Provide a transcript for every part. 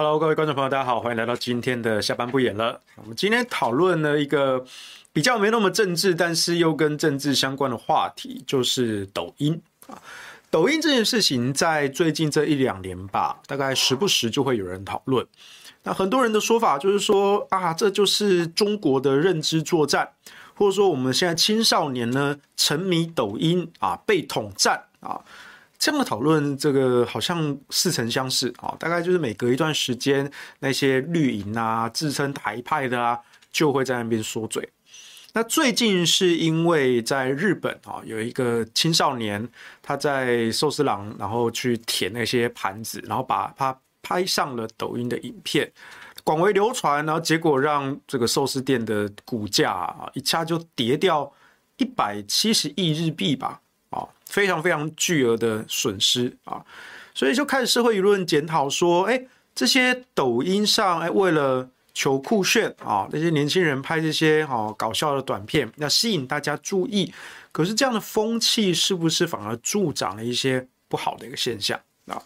Hello，各位观众朋友，大家好，欢迎来到今天的下班不演了。我们今天讨论了一个比较没那么政治，但是又跟政治相关的话题，就是抖音啊。抖音这件事情在最近这一两年吧，大概时不时就会有人讨论。那很多人的说法就是说啊，这就是中国的认知作战，或者说我们现在青少年呢沉迷抖音啊，被统战啊。这样的讨论，这个好像似曾相识啊，大概就是每隔一段时间，那些绿营啊、自称台派的啊，就会在那边说嘴。那最近是因为在日本啊，有一个青少年他在寿司郎，然后去舔那些盘子，然后把他拍上了抖音的影片，广为流传，然后结果让这个寿司店的股价啊一下就跌掉一百七十亿日币吧。非常非常巨额的损失啊，所以就开始社会舆论检讨说，哎，这些抖音上，哎，为了求酷炫啊，那些年轻人拍这些啊搞笑的短片，要吸引大家注意，可是这样的风气是不是反而助长了一些不好的一个现象啊？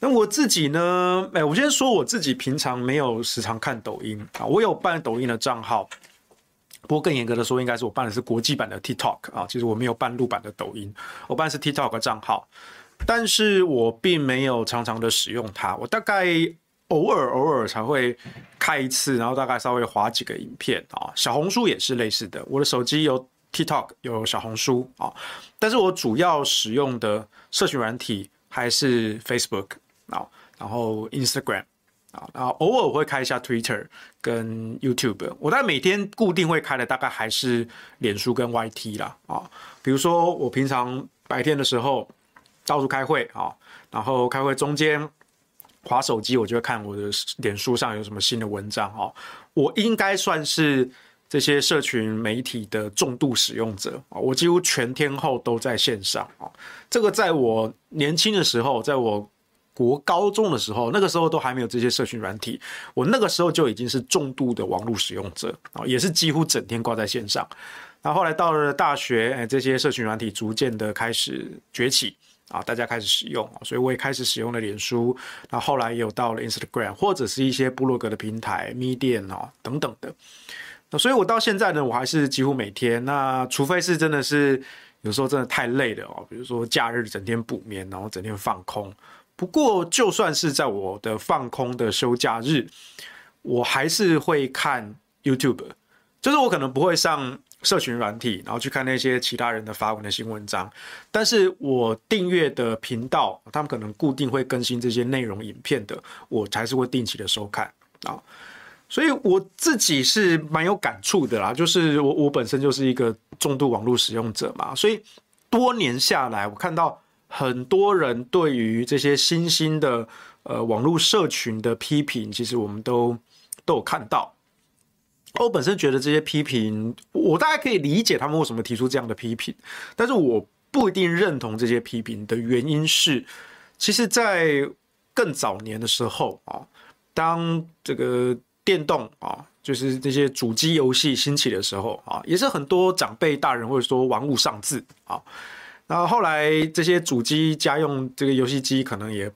那我自己呢，哎，我先说我自己平常没有时常看抖音啊，我有办抖音的账号。不过更严格的说，应该是我办的是国际版的 TikTok 啊，其实我没有办陆版的抖音，我办的是 TikTok 账号，但是我并没有常常的使用它，我大概偶尔偶尔才会开一次，然后大概稍微滑几个影片啊，小红书也是类似的，我的手机有 TikTok 有小红书啊，但是我主要使用的社群软体还是 Facebook 啊，然后 Instagram。啊，然后偶尔会开一下 Twitter 跟 YouTube，我大概每天固定会开的大概还是脸书跟 YT 啦。啊，比如说我平常白天的时候到处开会啊，然后开会中间划手机，我就会看我的脸书上有什么新的文章啊。我应该算是这些社群媒体的重度使用者啊，我几乎全天候都在线上啊。这个在我年轻的时候，在我国高中的时候，那个时候都还没有这些社群软体，我那个时候就已经是重度的网络使用者啊，也是几乎整天挂在线上。那后来到了大学，哎，这些社群软体逐渐的开始崛起啊，大家开始使用，所以我也开始使用了脸书。那后来也有到了 Instagram 或者是一些部落格的平台，Medium 啊等等的。那所以我到现在呢，我还是几乎每天，那除非是真的是有时候真的太累了哦，比如说假日整天补眠，然后整天放空。不过，就算是在我的放空的休假日，我还是会看 YouTube。就是我可能不会上社群软体，然后去看那些其他人的发文的新文章。但是我订阅的频道，他们可能固定会更新这些内容影片的，我还是会定期的收看啊。所以我自己是蛮有感触的啦。就是我我本身就是一个重度网络使用者嘛，所以多年下来，我看到。很多人对于这些新兴的呃网络社群的批评，其实我们都都有看到。我本身觉得这些批评，我大概可以理解他们为什么提出这样的批评，但是我不一定认同这些批评的原因是，其实，在更早年的时候啊，当这个电动啊，就是这些主机游戏兴起的时候啊，也是很多长辈大人会说玩物丧志啊。然后后来这些主机家用这个游戏机可能也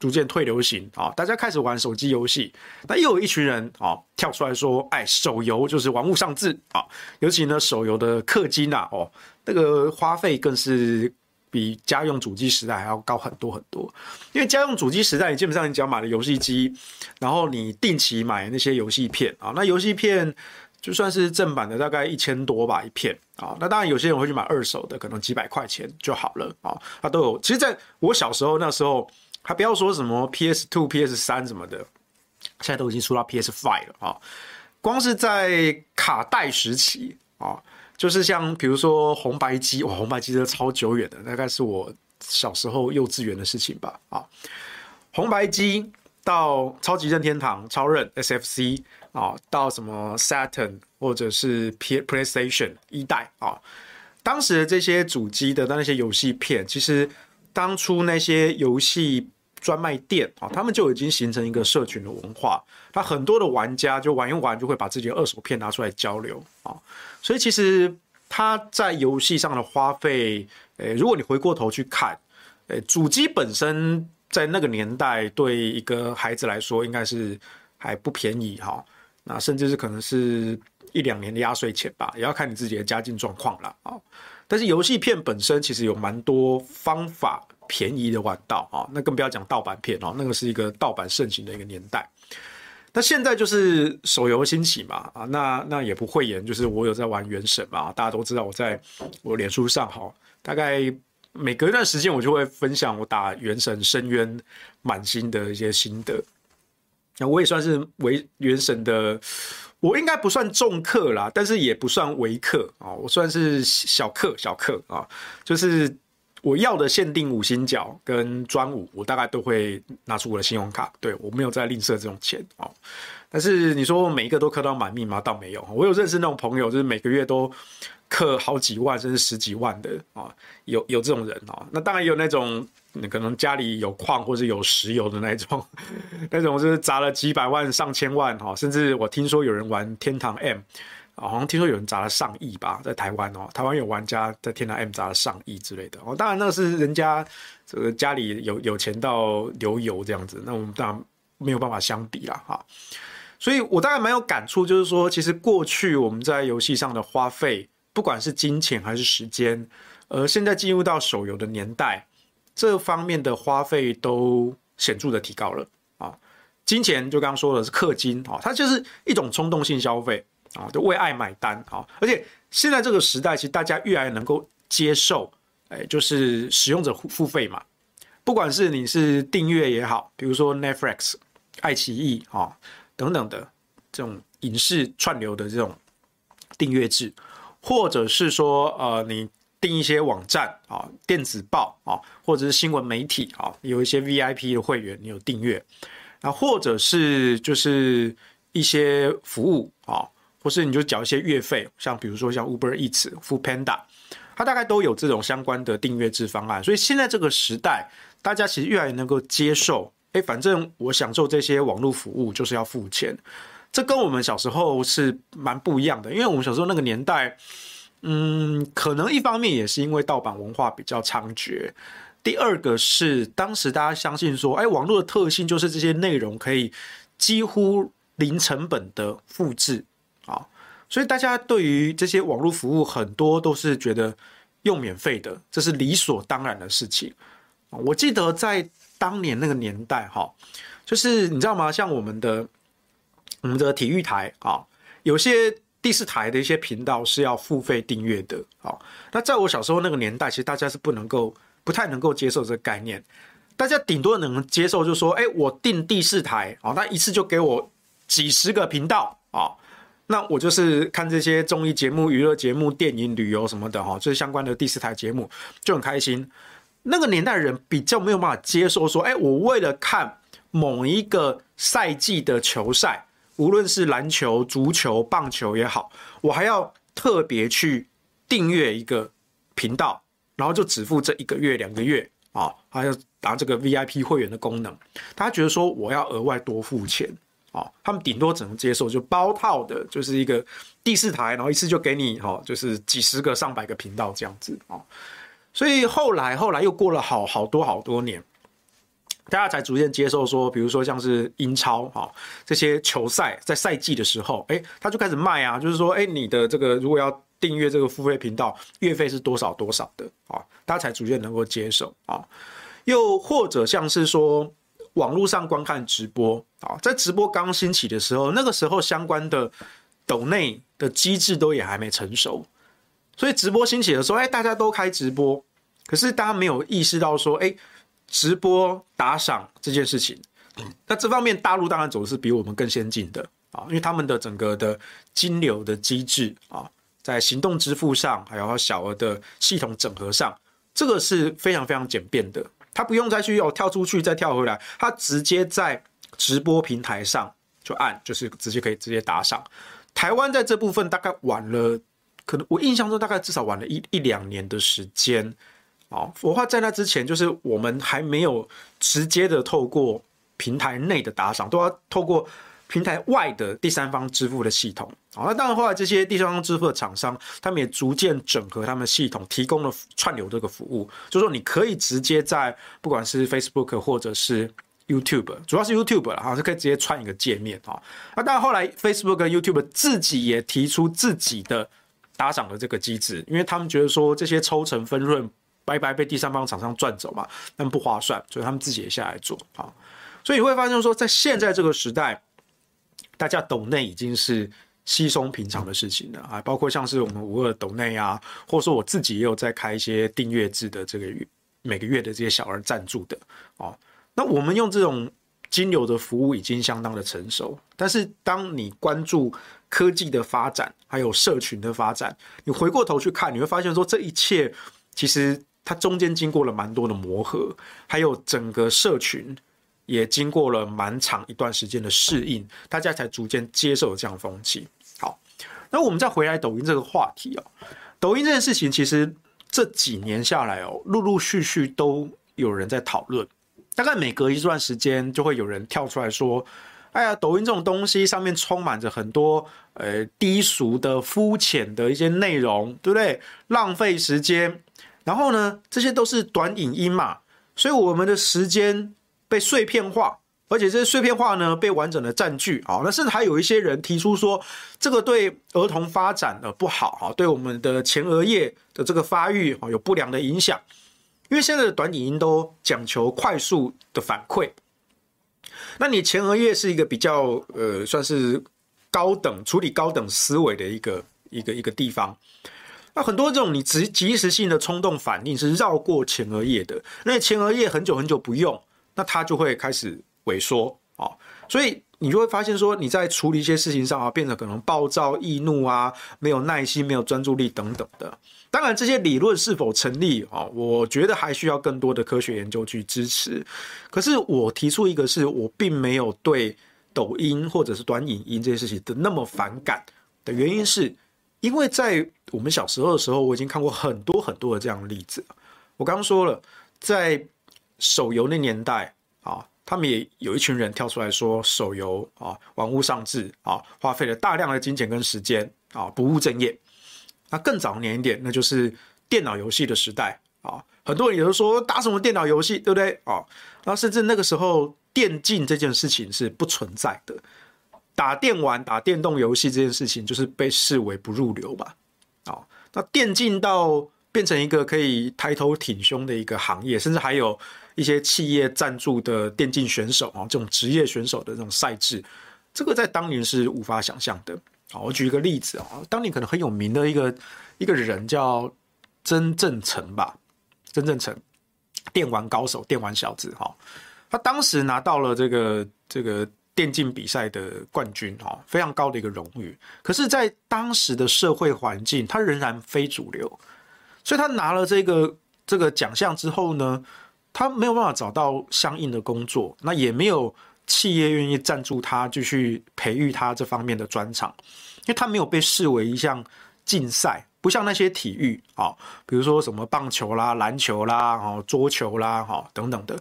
逐渐退流行啊，大家开始玩手机游戏。那又有一群人啊跳出来说：“哎，手游就是玩物丧志啊！”尤其呢，手游的氪金呐，哦，那个花费更是比家用主机时代还要高很多很多。因为家用主机时代，基本上你只要买了游戏机，然后你定期买那些游戏片啊，那游戏片。就算是正版的，大概一千多吧一片啊。那当然有些人会去买二手的，可能几百块钱就好了啊。它都有。其实在我小时候那时候，还不要说什么 PS Two、PS 三什么的，现在都已经出到 PS Five 了啊。光是在卡带时期啊，就是像比如说红白机，哇，红白机真的超久远的，大概是我小时候幼稚园的事情吧啊。红白机到超级任天堂、超任 SFC。啊，到什么 Saturn 或者是 PlayStation 一代啊，当时的这些主机的那些游戏片，其实当初那些游戏专卖店啊，他们就已经形成一个社群的文化。那很多的玩家就玩一玩，就会把自己的二手片拿出来交流啊。所以其实他在游戏上的花费，诶，如果你回过头去看，诶，主机本身。在那个年代，对一个孩子来说，应该是还不便宜哈。那甚至是可能是一两年的压岁钱吧，也要看你自己的家境状况了啊。但是游戏片本身其实有蛮多方法便宜的玩到啊，那更不要讲盗版片哦，那个是一个盗版盛行的一个年代。那现在就是手游兴起嘛啊，那那也不讳言，就是我有在玩原神嘛，大家都知道我在我脸书上哈，大概每隔一段时间我就会分享我打原神深渊满星的一些心得。我也算是为原神的，我应该不算重氪啦，但是也不算微氪啊，我算是小氪小氪啊，就是。我要的限定五星角跟专武，我大概都会拿出我的信用卡，对，我没有在吝啬这种钱哦。但是你说每一个都氪到满密吗？倒没有。我有认识那种朋友，就是每个月都氪好几万甚至十几万的啊，有有这种人哦。那当然有那种那可能家里有矿或者有石油的那种，那种就是砸了几百万上千万哈，甚至我听说有人玩天堂 M。好像听说有人砸了上亿吧，在台湾哦，台湾有玩家在天堂 M 砸了上亿之类的哦。当然那是人家这个家里有有钱到流油这样子，那我们当然没有办法相比了哈。所以我大概蛮有感触，就是说，其实过去我们在游戏上的花费，不管是金钱还是时间，而现在进入到手游的年代，这方面的花费都显著的提高了啊。金钱就刚刚说的是氪金啊，它就是一种冲动性消费。啊，就为爱买单啊！而且现在这个时代，其实大家越来越能够接受，哎，就是使用者付费嘛。不管是你是订阅也好，比如说 Netflix、爱奇艺啊等等的这种影视串流的这种订阅制，或者是说呃你订一些网站啊、电子报啊，或者是新闻媒体啊，有一些 VIP 的会员你有订阅啊，或者是就是一些服务啊。或是你就缴一些月费，像比如说像 Uber Eats、f o o Panda，它大概都有这种相关的订阅制方案。所以现在这个时代，大家其实越来越能够接受，哎，反正我享受这些网络服务就是要付钱。这跟我们小时候是蛮不一样的，因为我们小时候那个年代，嗯，可能一方面也是因为盗版文化比较猖獗，第二个是当时大家相信说，哎，网络的特性就是这些内容可以几乎零成本的复制。啊，所以大家对于这些网络服务很多都是觉得用免费的，这是理所当然的事情。我记得在当年那个年代，哈，就是你知道吗？像我们的我们的体育台啊，有些第四台的一些频道是要付费订阅的。啊，那在我小时候那个年代，其实大家是不能够、不太能够接受这个概念。大家顶多能接受，就是说，哎，我订第四台哦，那一次就给我几十个频道啊。那我就是看这些综艺节目、娱乐节目、电影、旅游什么的哈，就是相关的第四台节目就很开心。那个年代人比较没有办法接受说，哎，我为了看某一个赛季的球赛，无论是篮球、足球、棒球也好，我还要特别去订阅一个频道，然后就只付这一个月、两个月啊，还要拿这个 VIP 会员的功能。他觉得说我要额外多付钱。啊，他们顶多只能接受就包套的，就是一个第四台，然后一次就给你哈，就是几十个、上百个频道这样子哦。所以后来后来又过了好好多好多年，大家才逐渐接受说，比如说像是英超哈这些球赛在赛季的时候，哎，他就开始卖啊，就是说，哎，你的这个如果要订阅这个付费频道，月费是多少多少的啊，大家才逐渐能够接受啊。又或者像是说。网络上观看直播啊，在直播刚兴起的时候，那个时候相关的抖内的机制都也还没成熟，所以直播兴起的时候，哎，大家都开直播，可是大家没有意识到说，哎，直播打赏这件事情，那这方面大陆当然走的是比我们更先进的啊，因为他们的整个的金流的机制啊，在行动支付上，还有小额的系统整合上，这个是非常非常简便的。他不用再去哦，跳出去再跳回来，他直接在直播平台上就按，就是直接可以直接打赏。台湾在这部分大概晚了，可能我印象中大概至少晚了一一两年的时间。哦，我话在那之前，就是我们还没有直接的透过平台内的打赏，都要透过平台外的第三方支付的系统。好，那当然后来这些第三方支付的厂商，他们也逐渐整合他们系统，提供了串流这个服务，就是说你可以直接在不管是 Facebook 或者是 YouTube，主要是 YouTube 了哈，是可以直接串一个界面啊。那当然后来 Facebook 跟 YouTube 自己也提出自己的打赏的这个机制，因为他们觉得说这些抽成分润白白被第三方厂商赚走嘛，那么不划算，所以他们自己也下来做啊。所以你会发现说，在现在这个时代，大家抖内已经是。稀松平常的事情了啊，包括像是我们五二抖内啊，或者说我自己也有在开一些订阅制的这个月每个月的这些小额赞助的哦。那我们用这种金流的服务已经相当的成熟，但是当你关注科技的发展，还有社群的发展，你回过头去看，你会发现说这一切其实它中间经过了蛮多的磨合，还有整个社群。也经过了蛮长一段时间的适应，大家才逐渐接受这样的风气。好，那我们再回来抖音这个话题哦。抖音这件事情，其实这几年下来哦，陆陆续续都有人在讨论。大概每隔一段时间，就会有人跳出来说：“哎呀，抖音这种东西上面充满着很多呃低俗的、肤浅的一些内容，对不对？浪费时间。然后呢，这些都是短影音嘛，所以我们的时间。”被碎片化，而且这些碎片化呢，被完整的占据啊。那甚至还有一些人提出说，这个对儿童发展的不好啊，对我们的前额叶的这个发育啊有不良的影响。因为现在的短影音都讲求快速的反馈，那你前额叶是一个比较呃算是高等处理高等思维的一个一个一个地方。那很多这种你即即时性的冲动反应是绕过前额叶的，那前额叶很久很久不用。那它就会开始萎缩啊，所以你就会发现说，你在处理一些事情上啊，变得可能暴躁易怒啊，没有耐心、没有专注力等等的。当然，这些理论是否成立啊？我觉得还需要更多的科学研究去支持。可是我提出一个，是我并没有对抖音或者是短影音这些事情的那么反感的原因，是因为在我们小时候的时候，我已经看过很多很多的这样的例子。我刚刚说了，在手游那年代啊，他们也有一群人跳出来说手游啊，玩物丧志啊，花费了大量的金钱跟时间啊，不务正业。那更早年一点，那就是电脑游戏的时代啊，很多人也都说打什么电脑游戏，对不对啊？那甚至那个时候电竞这件事情是不存在的，打电玩、打电动游戏这件事情就是被视为不入流吧？啊，那电竞到变成一个可以抬头挺胸的一个行业，甚至还有。一些企业赞助的电竞选手啊，这种职业选手的这种赛制，这个在当年是无法想象的。好，我举一个例子啊，当年可能很有名的一个一个人叫曾正成吧，曾正成，电玩高手，电玩小子哈，他当时拿到了这个这个电竞比赛的冠军哈，非常高的一个荣誉。可是，在当时的社会环境，他仍然非主流，所以他拿了这个这个奖项之后呢，他没有办法找到相应的工作，那也没有企业愿意赞助他继续培育他这方面的专长，因为他没有被视为一项竞赛，不像那些体育啊，比如说什么棒球啦、篮球啦、哦桌球啦、哈等等的，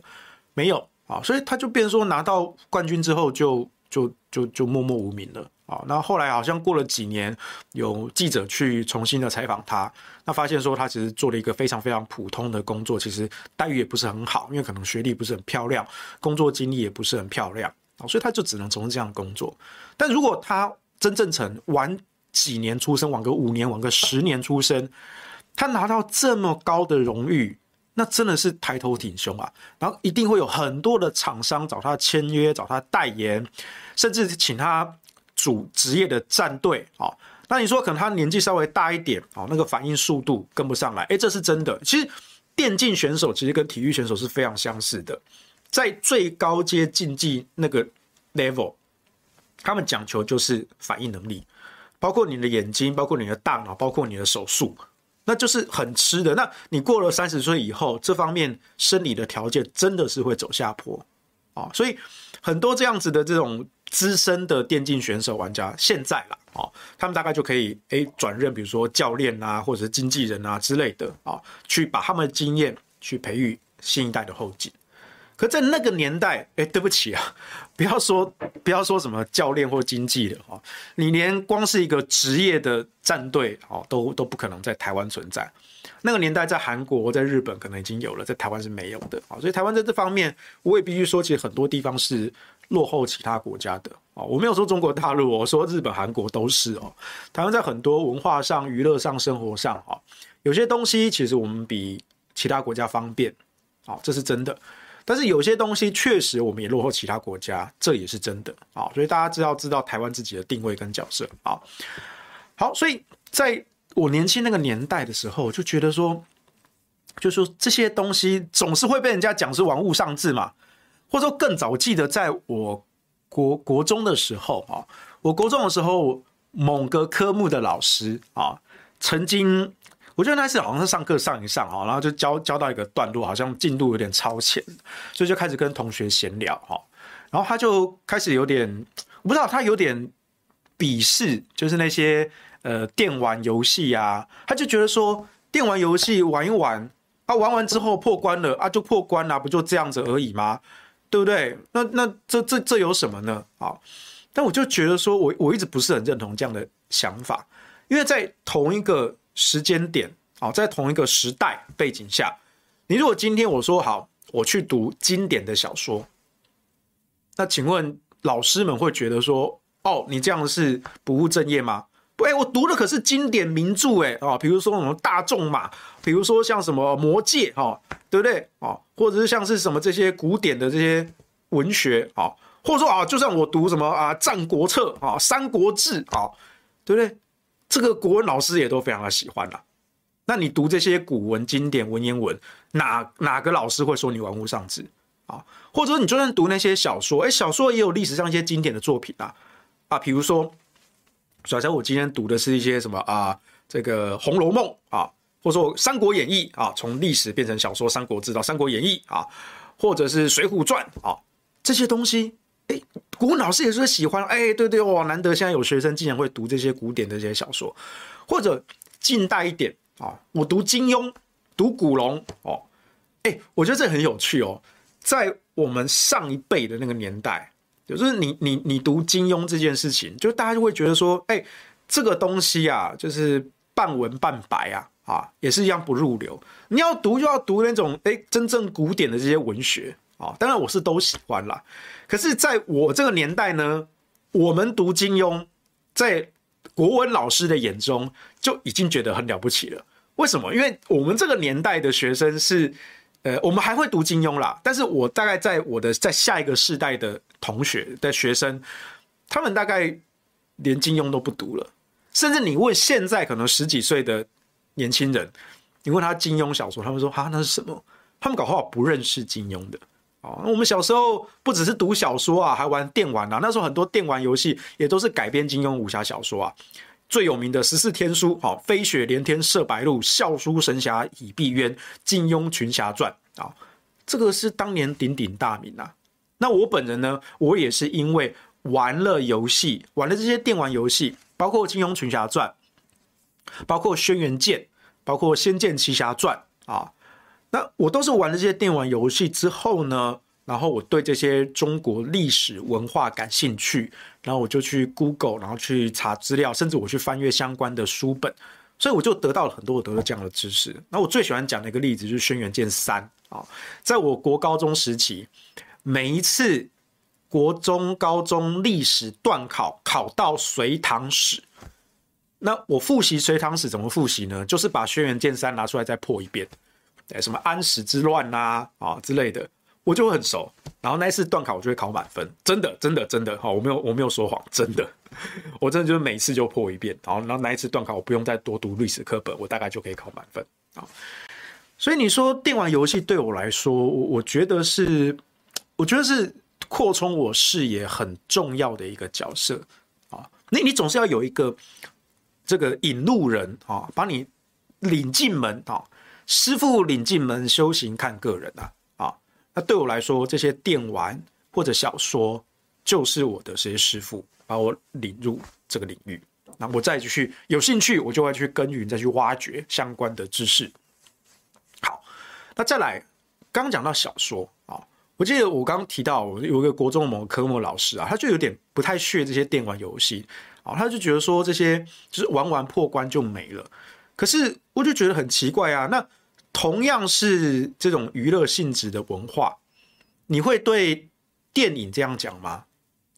没有啊，所以他就变说拿到冠军之后就就就就默默无名了。啊，那后来好像过了几年，有记者去重新的采访他，那发现说他其实做了一个非常非常普通的工作，其实待遇也不是很好，因为可能学历不是很漂亮，工作经历也不是很漂亮啊，所以他就只能从事这样的工作。但如果他真正成晚几年出生，晚个五年，晚个十年出生，他拿到这么高的荣誉，那真的是抬头挺胸啊！然后一定会有很多的厂商找他签约，找他代言，甚至请他。组职业的战队啊，那你说可能他年纪稍微大一点啊，那个反应速度跟不上来，诶，这是真的。其实电竞选手其实跟体育选手是非常相似的，在最高阶竞技那个 level，他们讲求就是反应能力，包括你的眼睛，包括你的大脑，包括你的手速，那就是很吃的。那你过了三十岁以后，这方面生理的条件真的是会走下坡啊，所以很多这样子的这种。资深的电竞选手玩家现在啦，哦，他们大概就可以诶转任，比如说教练啊，或者是经纪人啊之类的啊，去把他们的经验去培育新一代的后进。可在那个年代，诶对不起啊，不要说不要说什么教练或经纪的哈，你连光是一个职业的战队哦，都都不可能在台湾存在。那个年代在韩国、在日本可能已经有了，在台湾是没有的啊。所以台湾在这方面，我也必须说，其实很多地方是落后其他国家的啊。我没有说中国大陆，我说日本、韩国都是哦。台湾在很多文化上、娱乐上、生活上哈，有些东西其实我们比其他国家方便啊，这是真的。但是有些东西确实我们也落后其他国家，这也是真的啊。所以大家知道知道台湾自己的定位跟角色啊。好，所以在。我年轻那个年代的时候，就觉得说，就说这些东西总是会被人家讲是玩物丧志嘛，或者说更早，记得在我国国中的时候啊，我国中的时候，某个科目的老师啊，曾经，我觉得那次好像是上课上一上啊，然后就教教到一个段落，好像进度有点超前，所以就开始跟同学闲聊哈，然后他就开始有点，我不知道他有点鄙视，就是那些。呃，电玩游戏啊，他就觉得说，电玩游戏玩一玩，啊，玩完之后破关了啊，就破关了，不就这样子而已吗？对不对？那那这这这有什么呢？啊，但我就觉得说，我我一直不是很认同这样的想法，因为在同一个时间点，啊，在同一个时代背景下，你如果今天我说好，我去读经典的小说，那请问老师们会觉得说，哦，你这样是不务正业吗？哎，我读的可是经典名著，哎，啊，比如说什么大仲马，比如说像什么魔戒，哈，对不对？啊，或者是像是什么这些古典的这些文学，啊，或者说啊，就算我读什么啊《战国策》啊《三国志》啊，对不对？这个国文老师也都非常的喜欢啦。那你读这些古文经典文言文，哪哪个老师会说你玩物丧志啊？或者说你就算读那些小说，哎，小说也有历史上一些经典的作品啊，啊，比如说。所以，我今天读的是一些什么啊？这个《红楼梦》啊，或者说《三国演义》啊，从历史变成小说，《三国志》到《三国演义》啊，或者是《水浒传》啊，这些东西，哎，国文老师也是喜欢。哎，对对哦，难得现在有学生竟然会读这些古典的这些小说，或者近代一点啊，我读金庸，读古龙哦，哎，我觉得这很有趣哦，在我们上一辈的那个年代。就是你你你读金庸这件事情，就大家就会觉得说，哎，这个东西啊，就是半文半白啊，啊，也是一样不入流。你要读就要读那种哎，真正古典的这些文学啊，当然我是都喜欢啦。可是在我这个年代呢，我们读金庸，在国文老师的眼中就已经觉得很了不起了。为什么？因为我们这个年代的学生是。呃，我们还会读金庸啦，但是我大概在我的在下一个世代的同学的学生，他们大概连金庸都不读了，甚至你问现在可能十几岁的年轻人，你问他金庸小说，他们说啊，那是什么？他们搞不好不认识金庸的哦。我们小时候不只是读小说啊，还玩电玩啊，那时候很多电玩游戏也都是改编金庸武侠小说啊。最有名的十四天书，好，飞雪连天射白鹿，笑书神侠倚碧鸳，金庸群侠传，啊，这个是当年鼎鼎大名啊。那我本人呢，我也是因为玩了游戏，玩了这些电玩游戏，包括金庸群侠传，包括轩辕剑，包括仙剑奇侠传啊，那我都是玩了这些电玩游戏之后呢。然后我对这些中国历史文化感兴趣，然后我就去 Google，然后去查资料，甚至我去翻阅相关的书本，所以我就得到了很多我得到这样的知识。那我最喜欢讲的一个例子就是《轩辕剑三》啊，在我国高中时期，每一次国中、高中历史段考考到隋唐史，那我复习隋唐史怎么复习呢？就是把《轩辕剑三》拿出来再破一遍，什么安史之乱呐啊，啊之类的。我就很熟，然后那一次段考我就会考满分，真的，真的，真的，好，我没有，我没有说谎，真的，我真的就是每次就破一遍，然后，然后那一次段考我不用再多读历史课本，我大概就可以考满分啊。所以你说电玩游戏对我来说，我我觉得是，我觉得是扩充我视野很重要的一个角色啊。你你总是要有一个这个引路人啊，把你领进门啊，师傅领进门，修行看个人啊。啊那对我来说，这些电玩或者小说就是我的这些师傅，把我领入这个领域。那我再继续有兴趣，我就会去耕耘，再去挖掘相关的知识。好，那再来，刚刚讲到小说啊，我记得我刚提到，我有一个国中某科目老师啊，他就有点不太屑这些电玩游戏啊，他就觉得说这些就是玩完破关就没了。可是我就觉得很奇怪啊，那同样是这种娱乐性质的文化，你会对电影这样讲吗？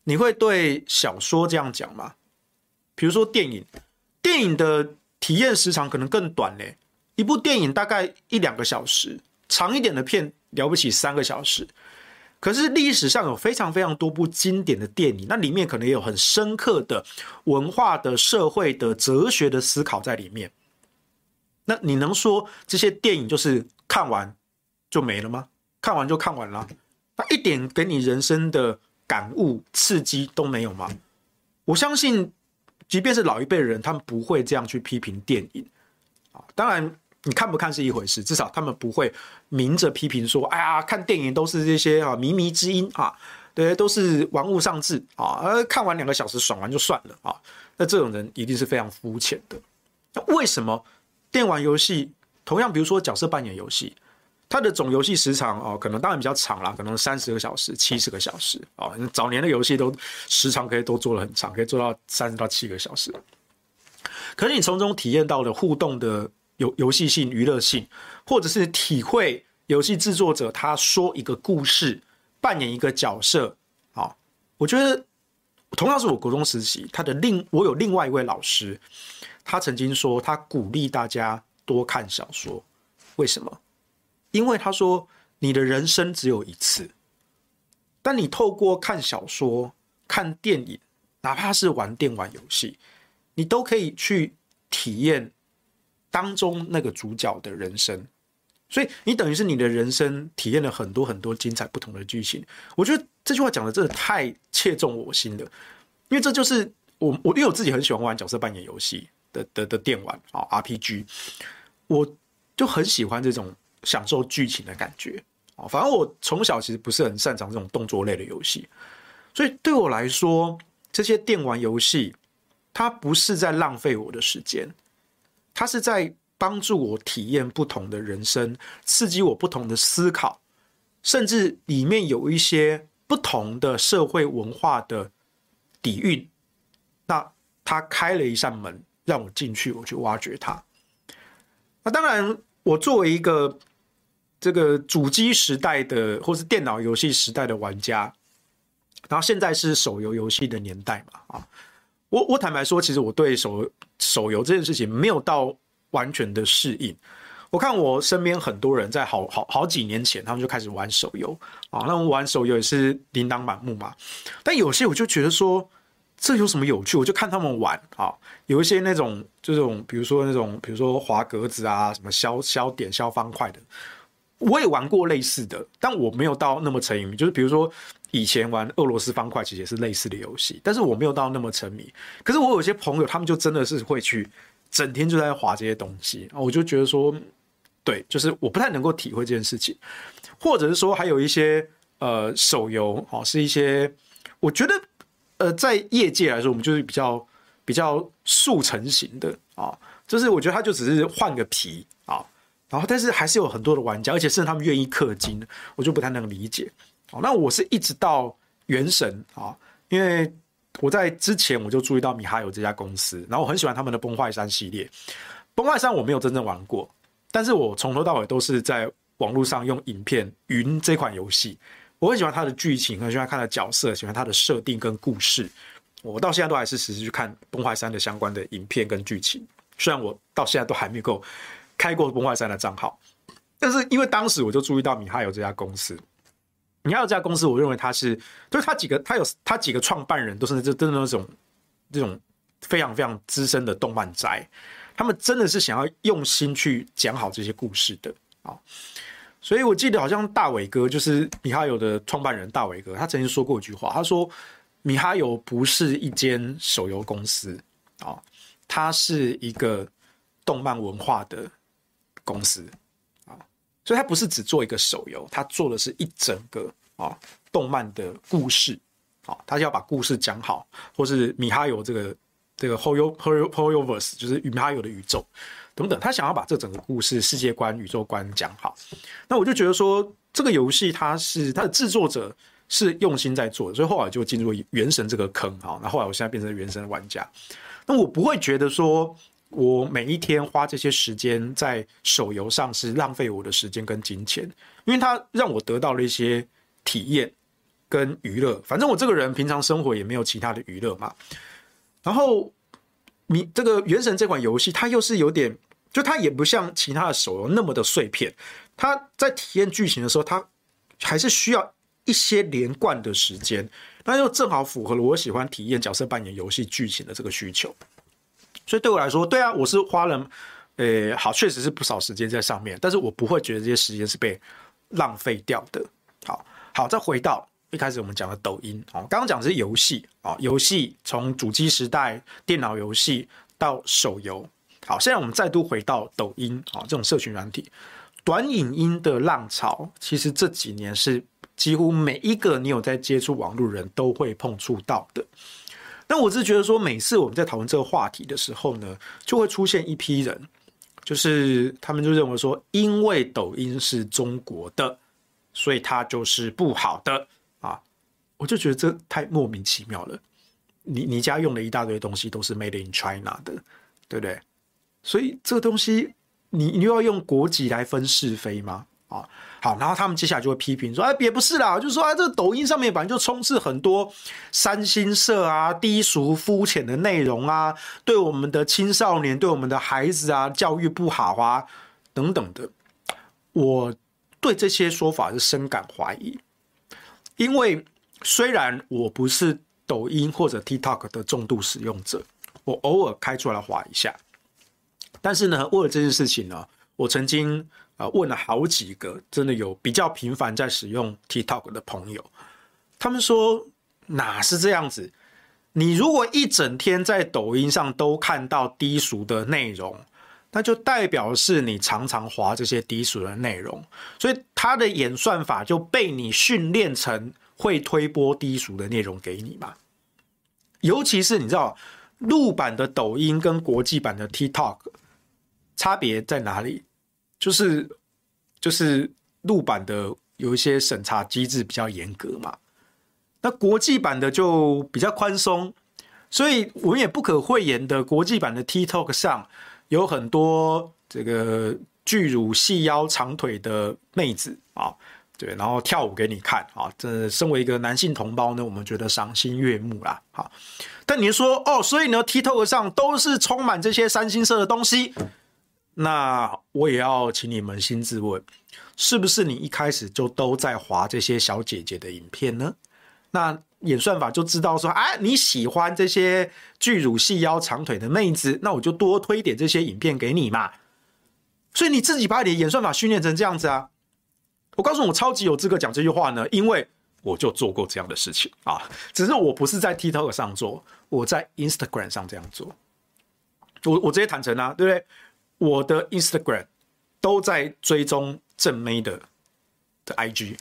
你会对小说这样讲吗？比如说电影，电影的体验时长可能更短嘞，一部电影大概一两个小时，长一点的片了不起三个小时。可是历史上有非常非常多部经典的电影，那里面可能也有很深刻的文化的、社会的、哲学的思考在里面。那你能说这些电影就是看完就没了吗？看完就看完了，那一点给你人生的感悟、刺激都没有吗？我相信，即便是老一辈人，他们不会这样去批评电影啊。当然。你看不看是一回事，至少他们不会明着批评说：“哎呀，看电影都是这些啊靡靡之音啊，对，都是玩物丧志啊，而看完两个小时爽完就算了啊。”那这种人一定是非常肤浅的。那为什么电玩游戏同样，比如说角色扮演游戏，它的总游戏时长哦，可能当然比较长啦，可能三十个小时、七十个小时啊。早年的游戏都时长可以都做了很长，可以做到三十到七个小时。可是你从中体验到的互动的。游游戏性、娱乐性，或者是体会游戏制作者他说一个故事、扮演一个角色，啊，我觉得同样是我国中时期，他的另我有另外一位老师，他曾经说他鼓励大家多看小说，为什么？因为他说你的人生只有一次，但你透过看小说、看电影，哪怕是玩电玩游戏，你都可以去体验。当中那个主角的人生，所以你等于是你的人生体验了很多很多精彩不同的剧情。我觉得这句话讲的真的太切中我心了，因为这就是我我因为我自己很喜欢玩角色扮演游戏的的的电玩啊 RPG，我就很喜欢这种享受剧情的感觉啊。反正我从小其实不是很擅长这种动作类的游戏，所以对我来说，这些电玩游戏它不是在浪费我的时间。它是在帮助我体验不同的人生，刺激我不同的思考，甚至里面有一些不同的社会文化的底蕴。那它开了一扇门，让我进去，我去挖掘它。那当然，我作为一个这个主机时代的或是电脑游戏时代的玩家，然后现在是手游游戏的年代嘛，啊。我我坦白说，其实我对手手游这件事情没有到完全的适应。我看我身边很多人在好好好几年前，他们就开始玩手游啊，那我玩手游也是琳琅满目嘛。但有些我就觉得说，这有什么有趣？我就看他们玩啊，有一些那种这种，比如说那种，比如说滑格子啊，什么消消点、消方块的，我也玩过类似的，但我没有到那么沉迷。就是比如说。以前玩俄罗斯方块其实也是类似的游戏，但是我没有到那么沉迷。可是我有些朋友，他们就真的是会去整天就在滑这些东西啊，我就觉得说，对，就是我不太能够体会这件事情，或者是说还有一些呃手游哦，是一些我觉得呃在业界来说，我们就是比较比较速成型的啊，就是我觉得它就只是换个皮啊，然后但是还是有很多的玩家，而且甚至他们愿意氪金，我就不太能理解。哦那我是一直到原神啊，因为我在之前我就注意到米哈游这家公司，然后我很喜欢他们的崩坏三系列。崩坏三我没有真正玩过，但是我从头到尾都是在网络上用影片云这款游戏。我很喜欢它的剧情，很喜欢看的角色，喜欢它的设定跟故事。我到现在都还是时时去看崩坏三的相关的影片跟剧情。虽然我到现在都还没够开过崩坏三的账号，但是因为当时我就注意到米哈游这家公司。米哈游这家公司，我认为他是，就是他几个，他有他几个创办人都是这真的那种这种非常非常资深的动漫宅，他们真的是想要用心去讲好这些故事的啊。所以我记得好像大伟哥就是米哈游的创办人大伟哥，他曾经说过一句话，他说米哈游不是一间手游公司啊，它是一个动漫文化的公司啊。所以，他不是只做一个手游，他做的是一整个啊动漫的故事，啊，他要把故事讲好，或是米哈游这个这个 Hoyo Hoyo Hoyoverse，就是米哈游的宇宙等等，他想要把这整个故事世界观、宇宙观讲好。那我就觉得说，这个游戏它是它的制作者是用心在做的，所以后来就进入原神这个坑哈。那后来我现在变成原神玩家，那我不会觉得说我每一天花这些时间在手游上是浪费我的时间跟金钱，因为它让我得到了一些体验跟娱乐。反正我这个人平常生活也没有其他的娱乐嘛。然后你这个原神这款游戏，它又是有点。就它也不像其他的手游那么的碎片，它在体验剧情的时候，它还是需要一些连贯的时间，那又正好符合了我喜欢体验角色扮演游戏剧情的这个需求。所以对我来说，对啊，我是花了，呃，好，确实是不少时间在上面，但是我不会觉得这些时间是被浪费掉的。好，好，再回到一开始我们讲的抖音，哦，刚刚讲的是游戏，啊，游戏从主机时代电脑游戏到手游。好，现在我们再度回到抖音啊，这种社群软体，短影音的浪潮，其实这几年是几乎每一个你有在接触网络人都会碰触到的。那我是觉得说，每次我们在讨论这个话题的时候呢，就会出现一批人，就是他们就认为说，因为抖音是中国的，所以它就是不好的。我就觉得这太莫名其妙了。你你家用了一大堆东西都是 Made in China 的，对不对？所以这个东西，你你又要用国籍来分是非吗？啊，好，然后他们接下来就会批评说，哎，别不是啦，就是说，哎，这个抖音上面本来就充斥很多三星色啊、低俗、肤浅的内容啊，对我们的青少年、对我们的孩子啊，教育不好啊，等等的。我对这些说法是深感怀疑，因为虽然我不是抖音或者 TikTok 的重度使用者，我偶尔开出来滑一下。但是呢，为了这件事情呢，我曾经啊问了好几个真的有比较频繁在使用 TikTok 的朋友，他们说哪是这样子？你如果一整天在抖音上都看到低俗的内容，那就代表是你常常滑这些低俗的内容，所以它的演算法就被你训练成会推播低俗的内容给你嘛。尤其是你知道，陆版的抖音跟国际版的 TikTok。差别在哪里？就是就是陆版的有一些审查机制比较严格嘛，那国际版的就比较宽松，所以我们也不可讳言的，国际版的 TikTok 上有很多这个巨乳细腰长腿的妹子啊，对，然后跳舞给你看啊，这身为一个男性同胞呢，我们觉得赏心悦目啦。好，但你说哦，所以呢，TikTok 上都是充满这些三星色的东西。那我也要请你扪心自问，是不是你一开始就都在滑这些小姐姐的影片呢？那演算法就知道说，哎，你喜欢这些巨乳细腰长腿的妹子，那我就多推点这些影片给你嘛。所以你自己把你的演算法训练成这样子啊。我告诉你，我超级有资格讲这句话呢，因为我就做过这样的事情啊。只是我不是在 TikTok 上做，我在 Instagram 上这样做。我我直接坦诚啊，对不对？我的 Instagram 都在追踪正妹的的 IG，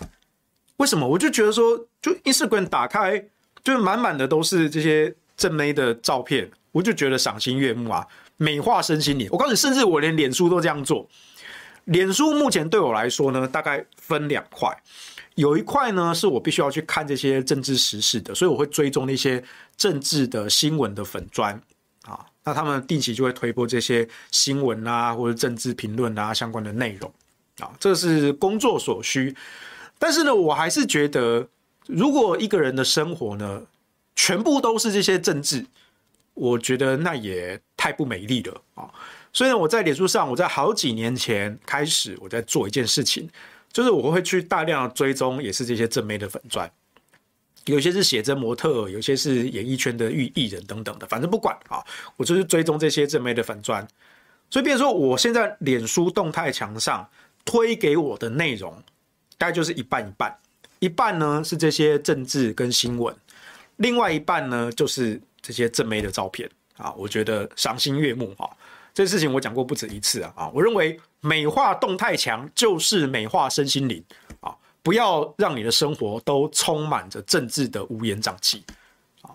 为什么？我就觉得说，就 Instagram 打开，就满满的都是这些正妹的照片，我就觉得赏心悦目啊，美化身心灵。我告诉你，甚至我连脸书都这样做。脸书目前对我来说呢，大概分两块，有一块呢是我必须要去看这些政治时事的，所以我会追踪那些政治的新闻的粉砖啊。那他们定期就会推播这些新闻啊，或者政治评论啊相关的内容啊，这是工作所需。但是呢，我还是觉得，如果一个人的生活呢，全部都是这些政治，我觉得那也太不美丽了啊。所以呢，我在脸书上，我在好几年前开始，我在做一件事情，就是我会去大量追踪，也是这些正妹的粉专。有些是写真模特，有些是演艺圈的艺艺人等等的，反正不管啊，我就是追踪这些正妹的粉专。所以，变成说，我现在脸书动态墙上推给我的内容，大概就是一半一半，一半呢是这些政治跟新闻，另外一半呢就是这些正妹的照片啊。我觉得赏心悦目啊，这事情我讲过不止一次啊啊，我认为美化动态墙就是美化身心灵啊。不要让你的生活都充满着政治的乌烟瘴气啊！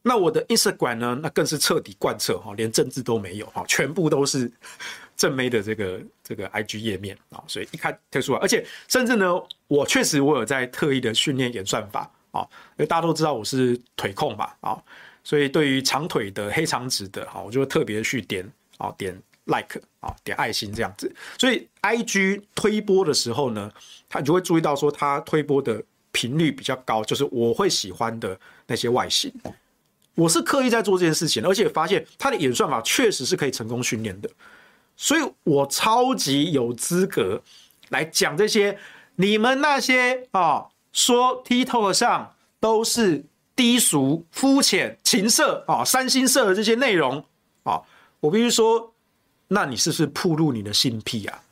那我的 Instagram 呢？那更是彻底贯彻哈，连政治都没有哈，全部都是 正妹的这个这个 IG 页面啊，所以一看推出来，而且甚至呢，我确实我有在特意的训练演算法啊，因为大家都知道我是腿控嘛啊，所以对于长腿的黑长直的啊，我就特别去点啊点 like 啊点爱心这样子，所以 IG 推播的时候呢，他就会注意到说他推播的频率比较高，就是我会喜欢的那些外形。我是刻意在做这件事情，而且发现他的演算法确实是可以成功训练的，所以我超级有资格来讲这些你们那些啊说 TikTok 上都是低俗、肤浅、情色啊、三星色的这些内容，我必须说，那你是不是暴露你的性癖啊？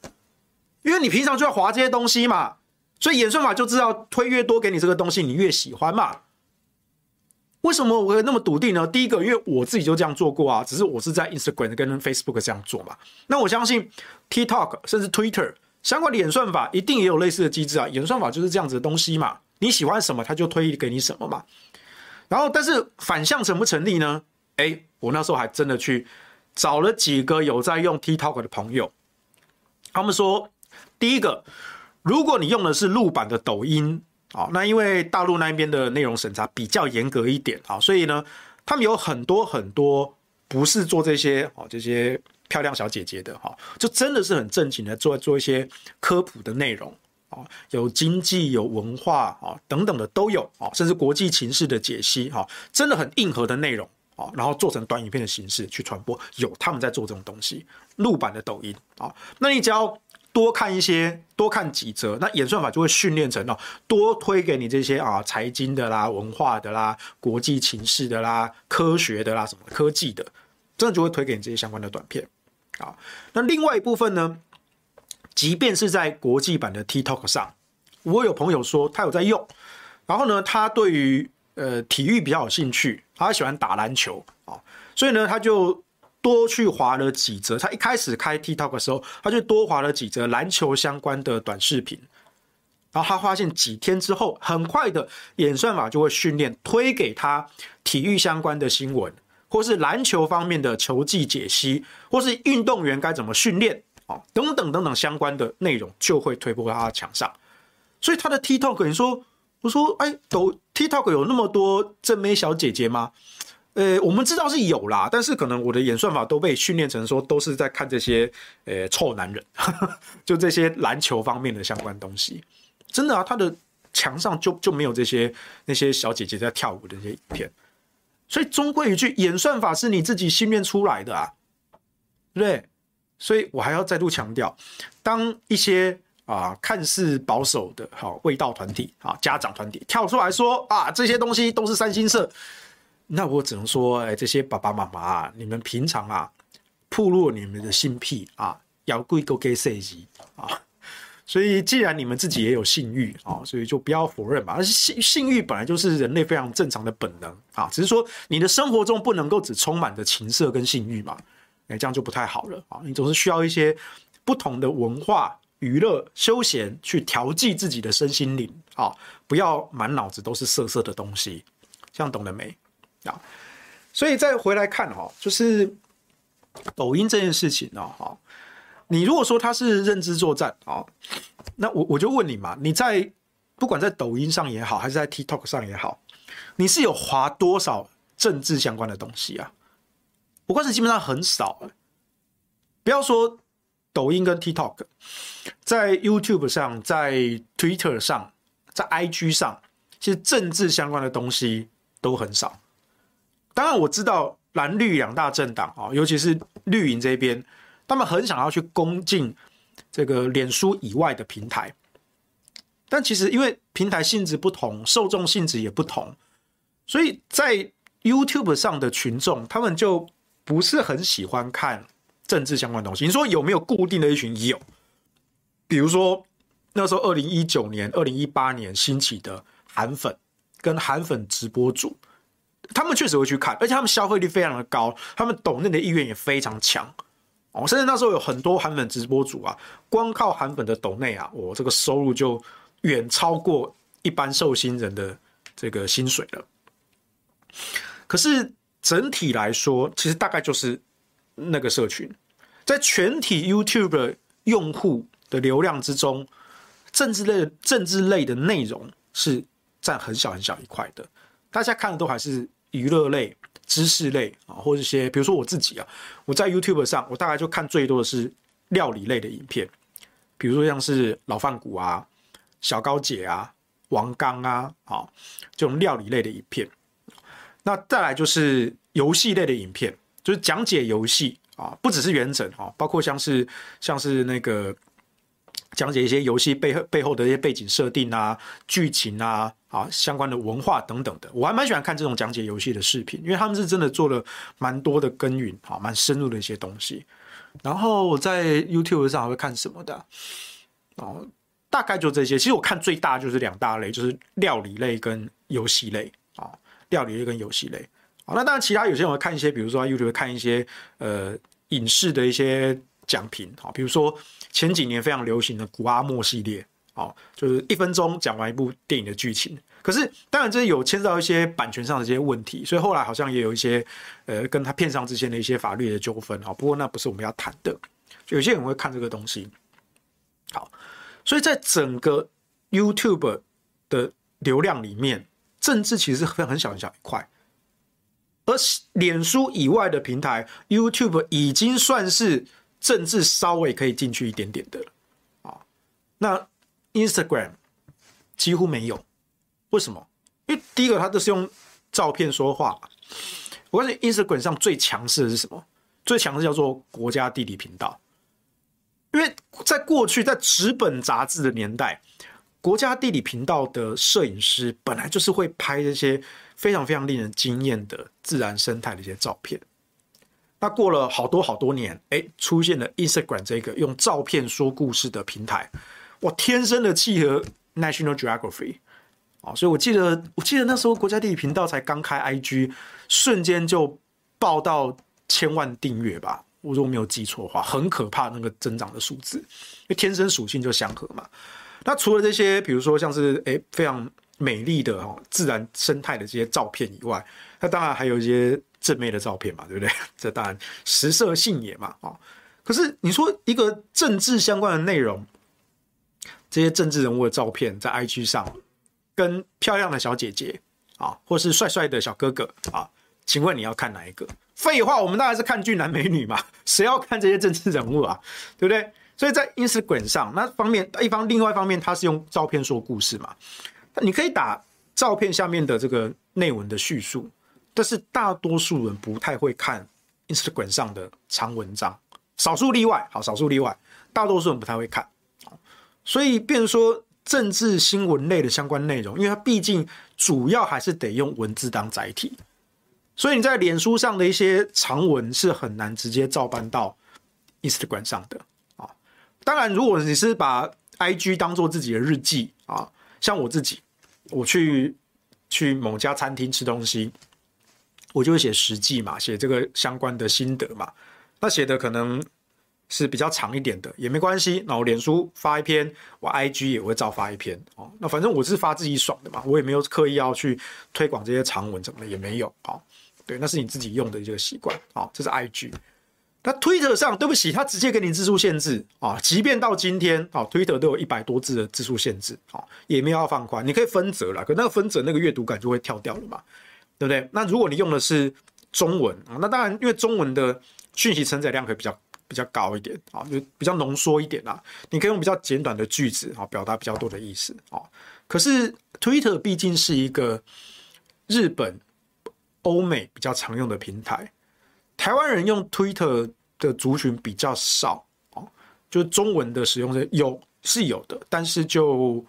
因为你平常就要滑这些东西嘛，所以演算法就知道推越多给你这个东西，你越喜欢嘛。为什么我会那么笃定呢？第一个，因为我自己就这样做过啊，只是我是在 Instagram 跟 Facebook 这样做嘛。那我相信 TikTok 甚至 Twitter 相关的演算法一定也有类似的机制啊。演算法就是这样子的东西嘛，你喜欢什么，它就推给你什么嘛。然后，但是反向成不成立呢？哎，我那时候还真的去找了几个有在用 TikTok 的朋友，他们说，第一个，如果你用的是陆版的抖音。啊，那因为大陆那边的内容审查比较严格一点啊，所以呢，他们有很多很多不是做这些哦，这些漂亮小姐姐的哈，就真的是很正经的做做一些科普的内容啊，有经济、有文化啊等等的都有啊，甚至国际情势的解析哈，真的很硬核的内容啊，然后做成短影片的形式去传播，有他们在做这种东西，录版的抖音啊，那你只要。多看一些，多看几则，那演算法就会训练成哦，多推给你这些啊，财经的啦、文化的啦、国际情势的啦、科学的啦、什么科技的，真的就会推给你这些相关的短片啊。那另外一部分呢，即便是在国际版的 TikTok 上，我有朋友说他有在用，然后呢，他对于呃体育比较有兴趣，他喜欢打篮球啊，所以呢，他就。多去滑了几则，他一开始开 TikTok 的时候，他就多滑了几则篮球相关的短视频，然后他发现几天之后，很快的演算法就会训练推给他体育相关的新闻，或是篮球方面的球技解析，或是运动员该怎么训练啊，等等等等相关的内容就会推播到他的墙上。所以他的 TikTok，你说，我说，哎，都 TikTok 有那么多正妹小姐姐吗？呃，我们知道是有啦，但是可能我的演算法都被训练成说都是在看这些呃臭男人，就这些篮球方面的相关东西。真的啊，他的墙上就就没有这些那些小姐姐在跳舞的那些影片。所以终归一句，演算法是你自己训练出来的啊，对不对？所以我还要再度强调，当一些啊看似保守的好卫道团体啊家长团体跳出来说啊这些东西都是三星色。那我只能说，哎，这些爸爸妈妈啊，你们平常啊，铺露你们的性癖啊，要跪够给设计啊。所以，既然你们自己也有性欲啊，所以就不要否认吧。而性性欲本来就是人类非常正常的本能啊，只是说你的生活中不能够只充满着情色跟性欲嘛，哎，这样就不太好了啊。你总是需要一些不同的文化、娱乐、休闲去调剂自己的身心灵啊，不要满脑子都是色色的东西。这样懂了没？啊，所以再回来看哈，就是抖音这件事情呢，哈，你如果说它是认知作战啊，那我我就问你嘛，你在不管在抖音上也好，还是在 TikTok 上也好，你是有滑多少政治相关的东西啊？我看是基本上很少，不要说抖音跟 TikTok，在 YouTube 上，在 Twitter 上，在 IG 上，其实政治相关的东西都很少。当然我知道蓝绿两大政党啊，尤其是绿营这边，他们很想要去攻进这个脸书以外的平台，但其实因为平台性质不同，受众性质也不同，所以在 YouTube 上的群众，他们就不是很喜欢看政治相关的东西。你说有没有固定的一群？有，比如说那时候二零一九年、二零一八年兴起的韩粉跟韩粉直播主。他们确实会去看，而且他们消费力非常的高，他们抖内的意愿也非常强哦。甚至那时候有很多韩粉直播主啊，光靠韩粉的抖内啊，我、这个收入就远超过一般受薪人的这个薪水了。可是整体来说，其实大概就是那个社群，在全体 YouTube 用户的流量之中，政治类政治类的内容是占很小很小一块的。大家看的都还是娱乐类、知识类啊，或者一些，比如说我自己啊，我在 YouTube 上，我大概就看最多的是料理类的影片，比如说像是老饭骨啊、小高姐啊、王刚啊，啊，这种料理类的影片。那再来就是游戏类的影片，就是讲解游戏啊，不只是原神啊，包括像是像是那个。讲解一些游戏背后背后的一些背景设定啊、剧情啊、啊相关的文化等等的，我还蛮喜欢看这种讲解游戏的视频，因为他们是真的做了蛮多的耕耘，啊，蛮深入的一些东西。然后我在 YouTube 上还会看什么的，哦，大概就这些。其实我看最大就是两大类，就是料理类跟游戏类啊，料理类跟游戏类。好，那当然其他有些人会看一些，比如说 YouTube 看一些呃影视的一些。讲评好，比如说前几年非常流行的古阿莫系列，啊，就是一分钟讲完一部电影的剧情。可是当然这有牵涉到一些版权上的这些问题，所以后来好像也有一些呃跟他片商之间的一些法律的纠纷啊。不过那不是我们要谈的，有些人会看这个东西。好，所以在整个 YouTube 的流量里面，政治其实是很很小很小一块，而脸书以外的平台，YouTube 已经算是。政治稍微可以进去一点点的了啊，那 Instagram 几乎没有，为什么？因为第一个它都是用照片说话。我告诉你，Instagram 上最强势的是什么？最强势叫做国家地理频道。因为在过去在纸本杂志的年代，国家地理频道的摄影师本来就是会拍这些非常非常令人惊艳的自然生态的一些照片。那过了好多好多年，哎，出现了 Instagram 这个用照片说故事的平台，哇，天生的契合 National Geography 啊！所以我记得，我记得那时候国家地理频道才刚开 IG，瞬间就爆到千万订阅吧，我如果没有记错的话，很可怕那个增长的数字，因为天生属性就相合嘛。那除了这些，比如说像是哎非常美丽的哦自然生态的这些照片以外，那当然还有一些。正面的照片嘛，对不对？这当然食色性也嘛，啊！可是你说一个政治相关的内容，这些政治人物的照片在 IG 上，跟漂亮的小姐姐啊，或是帅帅的小哥哥啊，请问你要看哪一个？废话，我们当然是看俊男美女嘛，谁要看这些政治人物啊？对不对？所以在 Instagram 上那方面，一方另外一方面，它是用照片说故事嘛，你可以打照片下面的这个内文的叙述。但是大多数人不太会看 Instagram 上的长文章，少数例外，好，少数例外，大多数人不太会看，所以变成说政治新闻类的相关内容，因为它毕竟主要还是得用文字当载体，所以你在脸书上的一些长文是很难直接照搬到 Instagram 上的啊。当然，如果你是把 IG 当做自己的日记啊，像我自己，我去去某家餐厅吃东西。我就会写实际嘛，写这个相关的心得嘛。那写的可能是比较长一点的，也没关系。那我脸书发一篇，我 IG 也会照发一篇哦。那反正我是发自己爽的嘛，我也没有刻意要去推广这些长文什么的，也没有。好，对，那是你自己用的这个习惯。好，这是 IG。那 Twitter 上，对不起，它直接给你字数限制啊。即便到今天，啊，Twitter 都有一百多字的字数限制，好，也没有要放宽。你可以分则啦，可那个分则那个阅读感就会跳掉了嘛。对不对？那如果你用的是中文啊，那当然，因为中文的讯息承载量可以比较比较高一点啊，就比较浓缩一点啦。你可以用比较简短的句子啊，表达比较多的意思啊。可是 Twitter 毕竟是一个日本、欧美比较常用的平台，台湾人用 Twitter 的族群比较少哦，就是中文的使用者有是有的，但是就。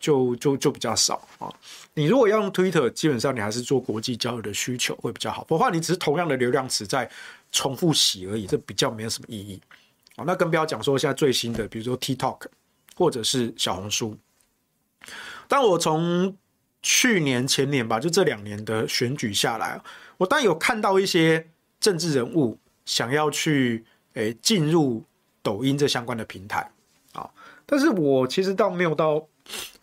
就就就比较少啊！你如果要用 Twitter，基本上你还是做国际交流的需求会比较好。不然你只是同样的流量池在重复洗而已，这比较没有什么意义啊。那更不要讲说现在最新的，比如说 TikTok 或者是小红书。但我从去年前年吧，就这两年的选举下来，我当然有看到一些政治人物想要去诶进入抖音这相关的平台啊，但是我其实倒没有到。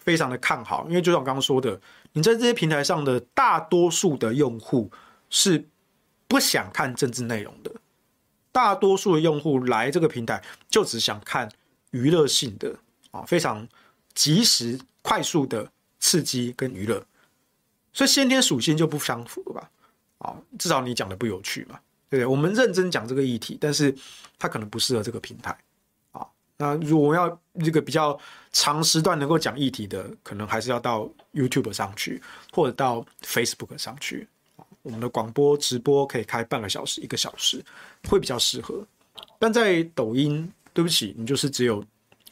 非常的看好，因为就像我刚刚说的，你在这些平台上的大多数的用户是不想看政治内容的，大多数的用户来这个平台就只想看娱乐性的啊，非常即时、快速的刺激跟娱乐，所以先天属性就不相符吧？啊，至少你讲的不有趣嘛，对？我们认真讲这个议题，但是它可能不适合这个平台啊。那如果要这个比较长时段能够讲议题的，可能还是要到 YouTube 上去，或者到 Facebook 上去。我们的广播直播可以开半个小时、一个小时，会比较适合。但在抖音，对不起，你就是只有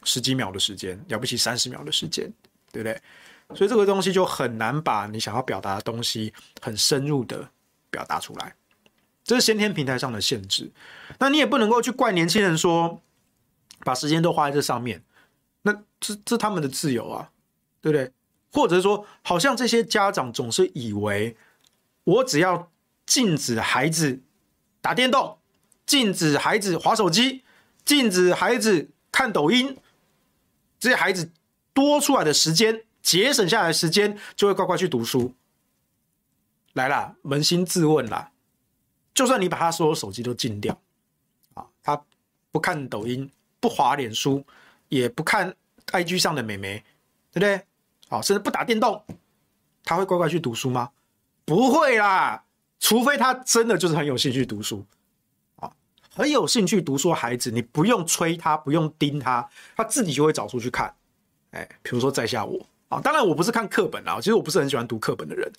十几秒的时间，了不起三十秒的时间，对不对？所以这个东西就很难把你想要表达的东西很深入的表达出来，这是先天平台上的限制。那你也不能够去怪年轻人说，把时间都花在这上面，那这这他们的自由啊，对不对？或者说，好像这些家长总是以为。我只要禁止孩子打电动，禁止孩子滑手机，禁止孩子看抖音，这些孩子多出来的时间，节省下来的时间，就会乖乖去读书。来啦，扪心自问啦，就算你把他所有手机都禁掉，啊，他不看抖音，不滑脸书，也不看 IG 上的美眉，对不对？好，甚至不打电动，他会乖乖去读书吗？不会啦，除非他真的就是很有兴趣读书，啊，很有兴趣读书的孩子，你不用催他，不用盯他，他自己就会找书去看。哎，比如说在下我啊，当然我不是看课本啊，其实我不是很喜欢读课本的人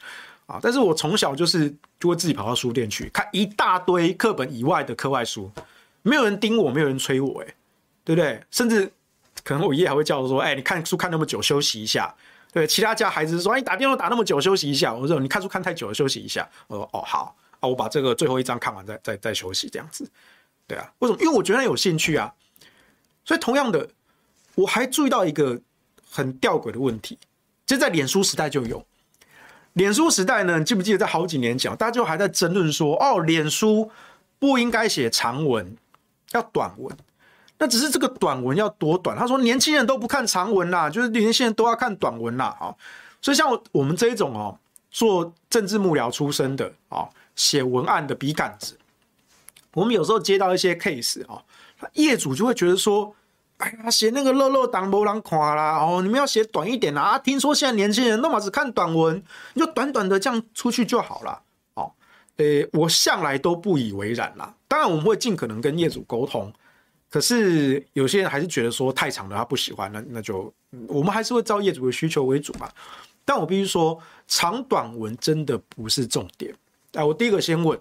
啊，但是我从小就是就会自己跑到书店去看一大堆课本以外的课外书，没有人盯我，没有人催我，哎，对不对？甚至可能我爷爷还会叫我说，哎，你看书看那么久，休息一下。对，其他家孩子说：“你打电话打那么久，休息一下。”我说：“你看书看太久了，休息一下。”我说：“哦，好啊，我把这个最后一章看完再，再再休息这样子。”对啊，为什么？因为我觉得有兴趣啊。所以同样的，我还注意到一个很吊诡的问题，就在脸书时代就有。脸书时代呢，你记不记得在好几年前，大家就还在争论说：“哦，脸书不应该写长文，要短文。”那只是这个短文要多短？他说年轻人都不看长文啦，就是年轻人都要看短文啦。啊，所以像我们这一种哦，做政治幕僚出身的啊，写文案的笔杆子，我们有时候接到一些 case 啊，业主就会觉得说，哎呀，写那个落落长没人看啦，哦，你们要写短一点啊。听说现在年轻人都嘛只看短文，你就短短的这样出去就好了。哦，诶，我向来都不以为然啦。当然我们会尽可能跟业主沟通。可是有些人还是觉得说太长了，他不喜欢，那那就我们还是会照业主的需求为主嘛。但我必须说，长短文真的不是重点。哎，我第一个先问，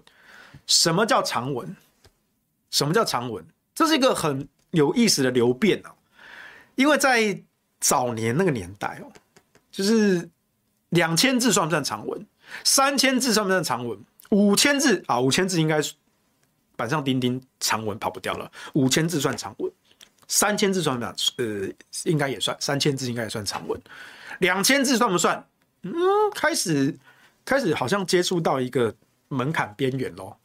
什么叫长文？什么叫长文？这是一个很有意思的流变哦。因为在早年那个年代哦，就是两千字算不算长文？三千字算不算长文？五千字啊，五千字应该。板上钉钉，长文跑不掉了。五千字算长文，三千字算不算？呃，应该也算，三千字应该也算长文。两千字算不算？嗯，开始开始好像接触到一个门槛边缘咯，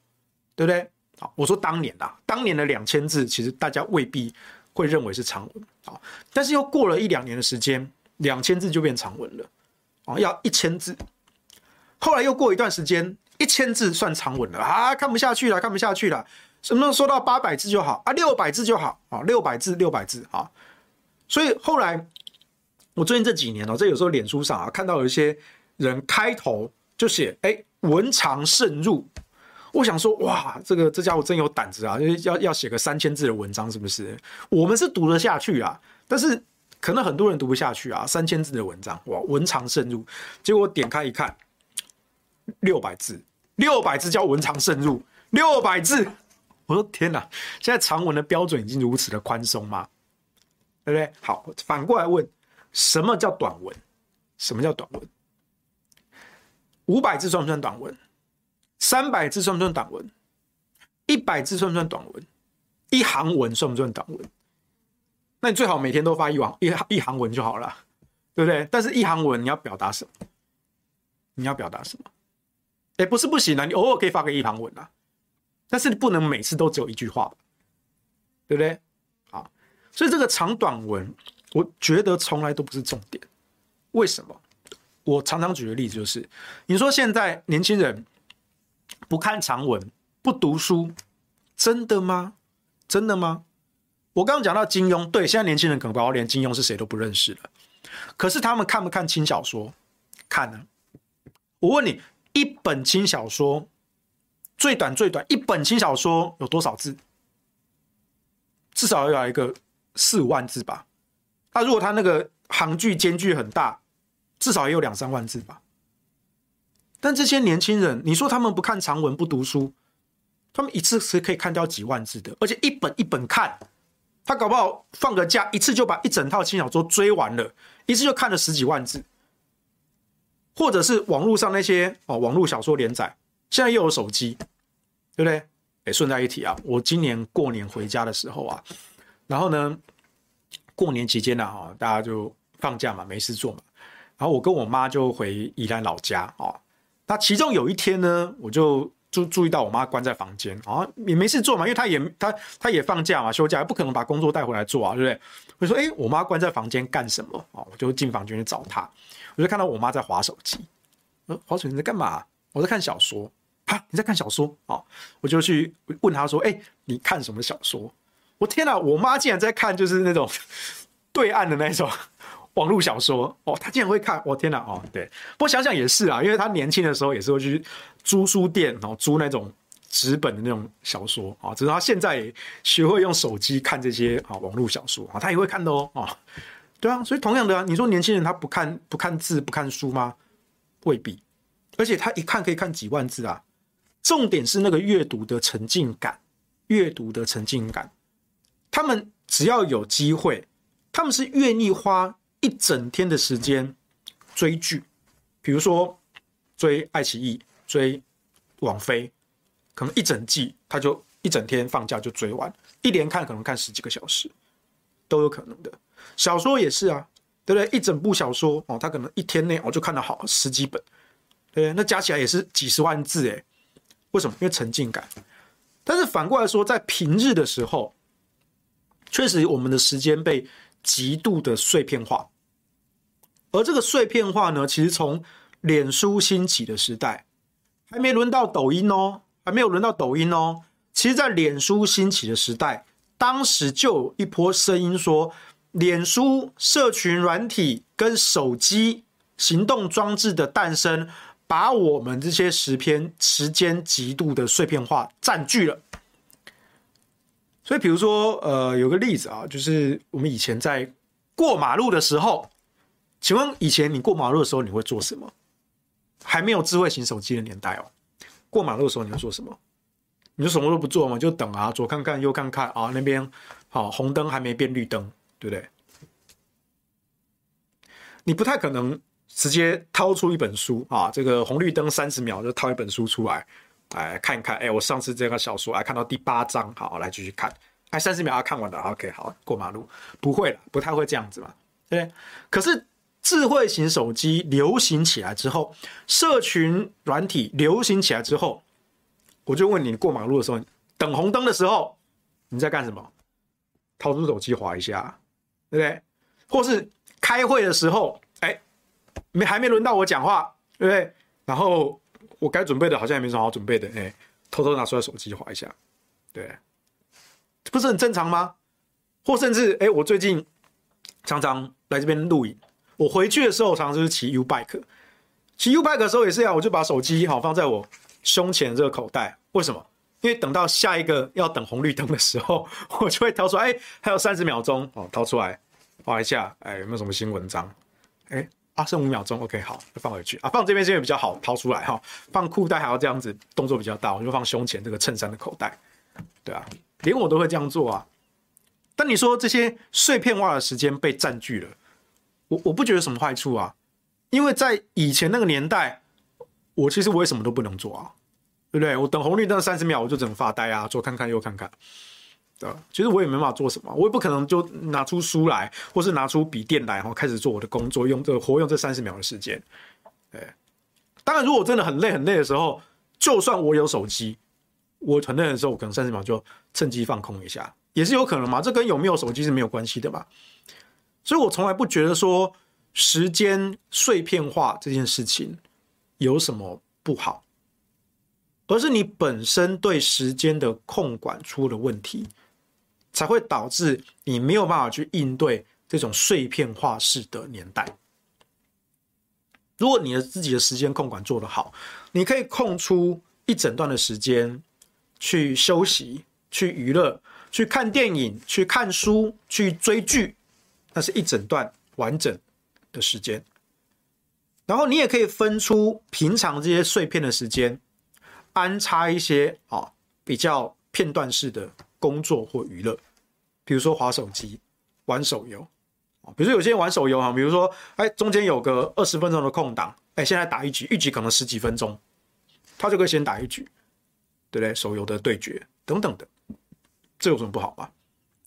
对不对？好，我说当年啊，当年的两千字其实大家未必会认为是长文啊，但是又过了一两年的时间，两千字就变长文了啊，要一千字。后来又过一段时间。一千字算长文了啊，看不下去了，看不下去了。什么时候说到八百字就好啊？六百字就好啊，六百字，六百字啊。所以后来我最近这几年哦，这有时候脸书上啊看到有一些人开头就写哎，文长慎入。我想说哇，这个这家伙真有胆子啊，要要写个三千字的文章是不是？我们是读得下去啊，但是可能很多人读不下去啊，三千字的文章哇，文长慎入。结果点开一看。六百字，六百字叫文长慎入，六百字，我说天哪！现在长文的标准已经如此的宽松吗？对不对？好，反过来问，什么叫短文？什么叫短文？五百字算不算短文？三百字算不算短文？一百字算不算短文？一行文算不算短文？那你最好每天都发一行一一行文就好了，对不对？但是一行文你要表达什么？你要表达什么？哎，不是不行啊，你偶尔可以发个一行文啊，但是你不能每次都只有一句话，对不对？啊，所以这个长短文，我觉得从来都不是重点。为什么？我常常举的例子就是，你说现在年轻人不看长文，不读书，真的吗？真的吗？我刚刚讲到金庸，对，现在年轻人可能包括连金庸是谁都不认识了。可是他们看不看轻小说？看呢。我问你，一本轻小说最短最短一本轻小说有多少字？至少要有一个四五万字吧。那如果他那个行距间距很大，至少也有两三万字吧。但这些年轻人，你说他们不看长文不读书，他们一次是可以看掉几万字的，而且一本一本看，他搞不好放个假，一次就把一整套轻小说追完了，一次就看了十几万字。或者是网络上那些哦，网络小说连载，现在又有手机，对不对？哎，顺带一提啊，我今年过年回家的时候啊，然后呢，过年期间呢，哈，大家就放假嘛，没事做嘛，然后我跟我妈就回宜兰老家啊。那其中有一天呢，我就注注意到我妈关在房间啊，也没事做嘛，因为她也她她也放假嘛，休假，不可能把工作带回来做啊，对不对？我说，哎，我妈关在房间干什么啊？我就进房间去找她，我就看到我妈在划手机。呃，划手机在干嘛？我在看小说。啊，你在看小说啊？我就去问她说，哎，你看什么小说？我天哪，我妈竟然在看就是那种 对岸的那种。网络小说。哦，他竟然会看，我、天哪哦，对，不过想想也是啊，因为他年轻的时候也是会去租书店，然后租那种纸本的那种小说。啊，只是他现在也学会用手机看这些啊网络小说。啊，他也会看的哦。啊，对啊，所以同样的啊，你说年轻人他不看不看字不看书吗？未必，而且他一看可以看几万字啊，重点是那个阅读的沉浸感，阅读的沉浸感，他们只要有机会，他们是愿意花。一整天的时间追剧，比如说追爱奇艺、追网飞，可能一整季他就一整天放假就追完，一连看可能看十几个小时，都有可能的。小说也是啊，对不对？一整部小说哦，他可能一天内哦就看了好十几本，对，那加起来也是几十万字诶。为什么？因为沉浸感。但是反过来说，在平日的时候，确实我们的时间被极度的碎片化。而这个碎片化呢，其实从脸书兴起的时代，还没轮到抖音哦，还没有轮到抖音哦。其实，在脸书兴起的时代，当时就有一波声音说，脸书社群软体跟手机行动装置的诞生，把我们这些时篇时间极度的碎片化占据了。所以，比如说，呃，有个例子啊，就是我们以前在过马路的时候。请问以前你过马路的时候你会做什么？还没有智慧型手机的年代哦。过马路的时候你会做什么？你就什么都不做嘛，就等啊，左看看右看看啊，那边好红灯还没变绿灯，对不对？你不太可能直接掏出一本书啊，这个红绿灯三十秒就掏一本书出来，哎看一看，哎我上次这个小说哎看到第八章，好来继续看，哎三十秒啊看完了，OK 好过马路，不会了，不太会这样子嘛，对不对？可是。智慧型手机流行起来之后，社群软体流行起来之后，我就问你：过马路的时候，等红灯的时候，你在干什么？掏出手机划一下，对不对？或是开会的时候，哎，没还没轮到我讲话，对不对？然后我该准备的好像也没什么好准备的，哎，偷偷拿出来手机划一下，对，不是很正常吗？或甚至，哎，我最近常常来这边录影。我回去的时候，常常就是骑 U bike，骑 U bike 的时候也是啊，我就把手机好放在我胸前这个口袋。为什么？因为等到下一个要等红绿灯的时候，我就会掏出来，哎，还有三十秒钟哦，掏出来划一下，哎，有没有什么新文章？哎，啊，剩五秒钟，OK，好，就放回去啊。放这边是因为比较好掏出来哈，放裤袋还要这样子，动作比较大，我就放胸前这个衬衫的口袋。对啊，连我都会这样做啊。但你说这些碎片化的时间被占据了。我我不觉得什么坏处啊，因为在以前那个年代，我其实我也什么都不能做啊，对不对？我等红绿灯三十秒，我就只能发呆啊，左看看右看看，对吧？其实我也没办法做什么，我也不可能就拿出书来，或是拿出笔电来，然后开始做我的工作，用这活用这三十秒的时间。对，当然，如果真的很累很累的时候，就算我有手机，我很累的时候，我可能三十秒就趁机放空一下，也是有可能嘛。这跟有没有手机是没有关系的嘛。所以我从来不觉得说时间碎片化这件事情有什么不好，而是你本身对时间的控管出了问题，才会导致你没有办法去应对这种碎片化式的年代。如果你的自己的时间控管做得好，你可以空出一整段的时间去休息、去娱乐、去看电影、去看书、去追剧，那是一整段完整的时间。然后你也可以分出平常这些碎片的时间，安插一些啊比较片段式的工作或娱乐，比如说滑手机、玩手游。啊比如说有些人玩手游哈，比如说哎，中间有个二十分钟的空档，哎，现在打一局，一局可能十几分钟，他就可以先打一局，对不对？手游的对决等等的，这有什么不好吧？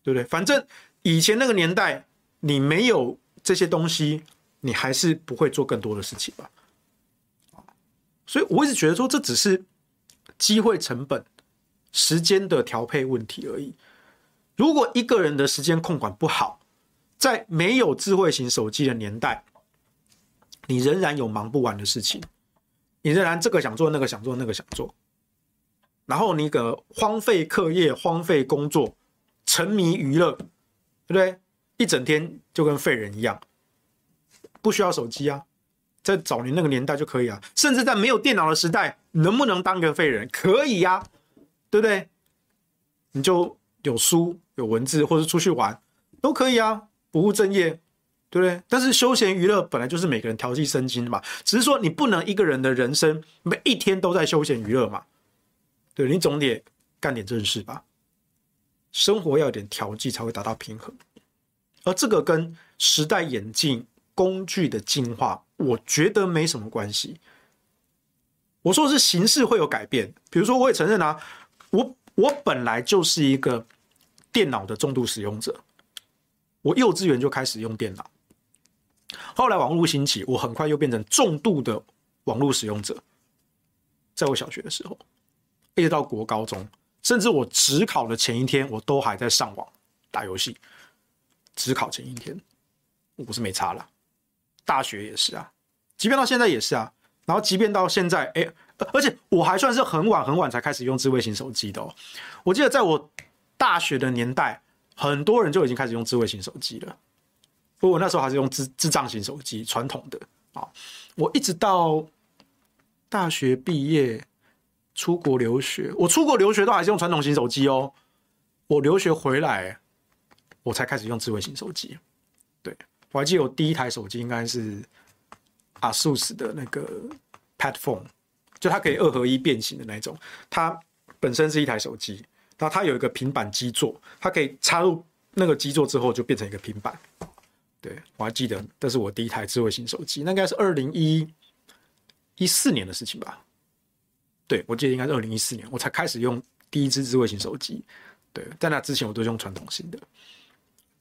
对不对？反正以前那个年代，你没有这些东西，你还是不会做更多的事情吧？所以我一直觉得说，这只是机会成本、时间的调配问题而已。如果一个人的时间控管不好，在没有智慧型手机的年代，你仍然有忙不完的事情，你仍然这个想做，那个想做，那个想做，然后你个荒废课业、荒废工作、沉迷娱乐，对不对？一整天就跟废人一样，不需要手机啊，在早年那个年代就可以啊，甚至在没有电脑的时代，能不能当个废人？可以呀，对不对？你就有书、有文字，或者出去玩都可以啊。不务正业，对不对？但是休闲娱乐本来就是每个人调剂身心的嘛，只是说你不能一个人的人生每一天都在休闲娱乐嘛，对，你总得干点正事吧。生活要有点调剂才会达到平衡，而这个跟时代演进、工具的进化，我觉得没什么关系。我说是形式会有改变，比如说我也承认啊，我我本来就是一个电脑的重度使用者。我幼稚园就开始用电脑，后来网络兴起，我很快又变成重度的网络使用者。在我小学的时候，一直到国高中，甚至我指考的前一天，我都还在上网打游戏。只考前一天，我是没差了。大学也是啊，即便到现在也是啊。然后，即便到现在，哎，而且我还算是很晚很晚才开始用智慧型手机的哦。我记得在我大学的年代。很多人就已经开始用智慧型手机了，不过我那时候还是用智智障型手机，传统的啊。我一直到大学毕业、出国留学，我出国留学都还是用传统型手机哦。我留学回来，我才开始用智慧型手机。对，我还记得我第一台手机应该是 ASUS 的那个 Pad Phone，就它可以二合一变形的那种，它本身是一台手机。然后它有一个平板基座，它可以插入那个基座之后就变成一个平板。对，我还记得，这是我第一台智慧型手机，那应该是二零一一四年的事情吧？对，我记得应该是二零一四年，我才开始用第一支智慧型手机。对，在那之前我都用传统型的。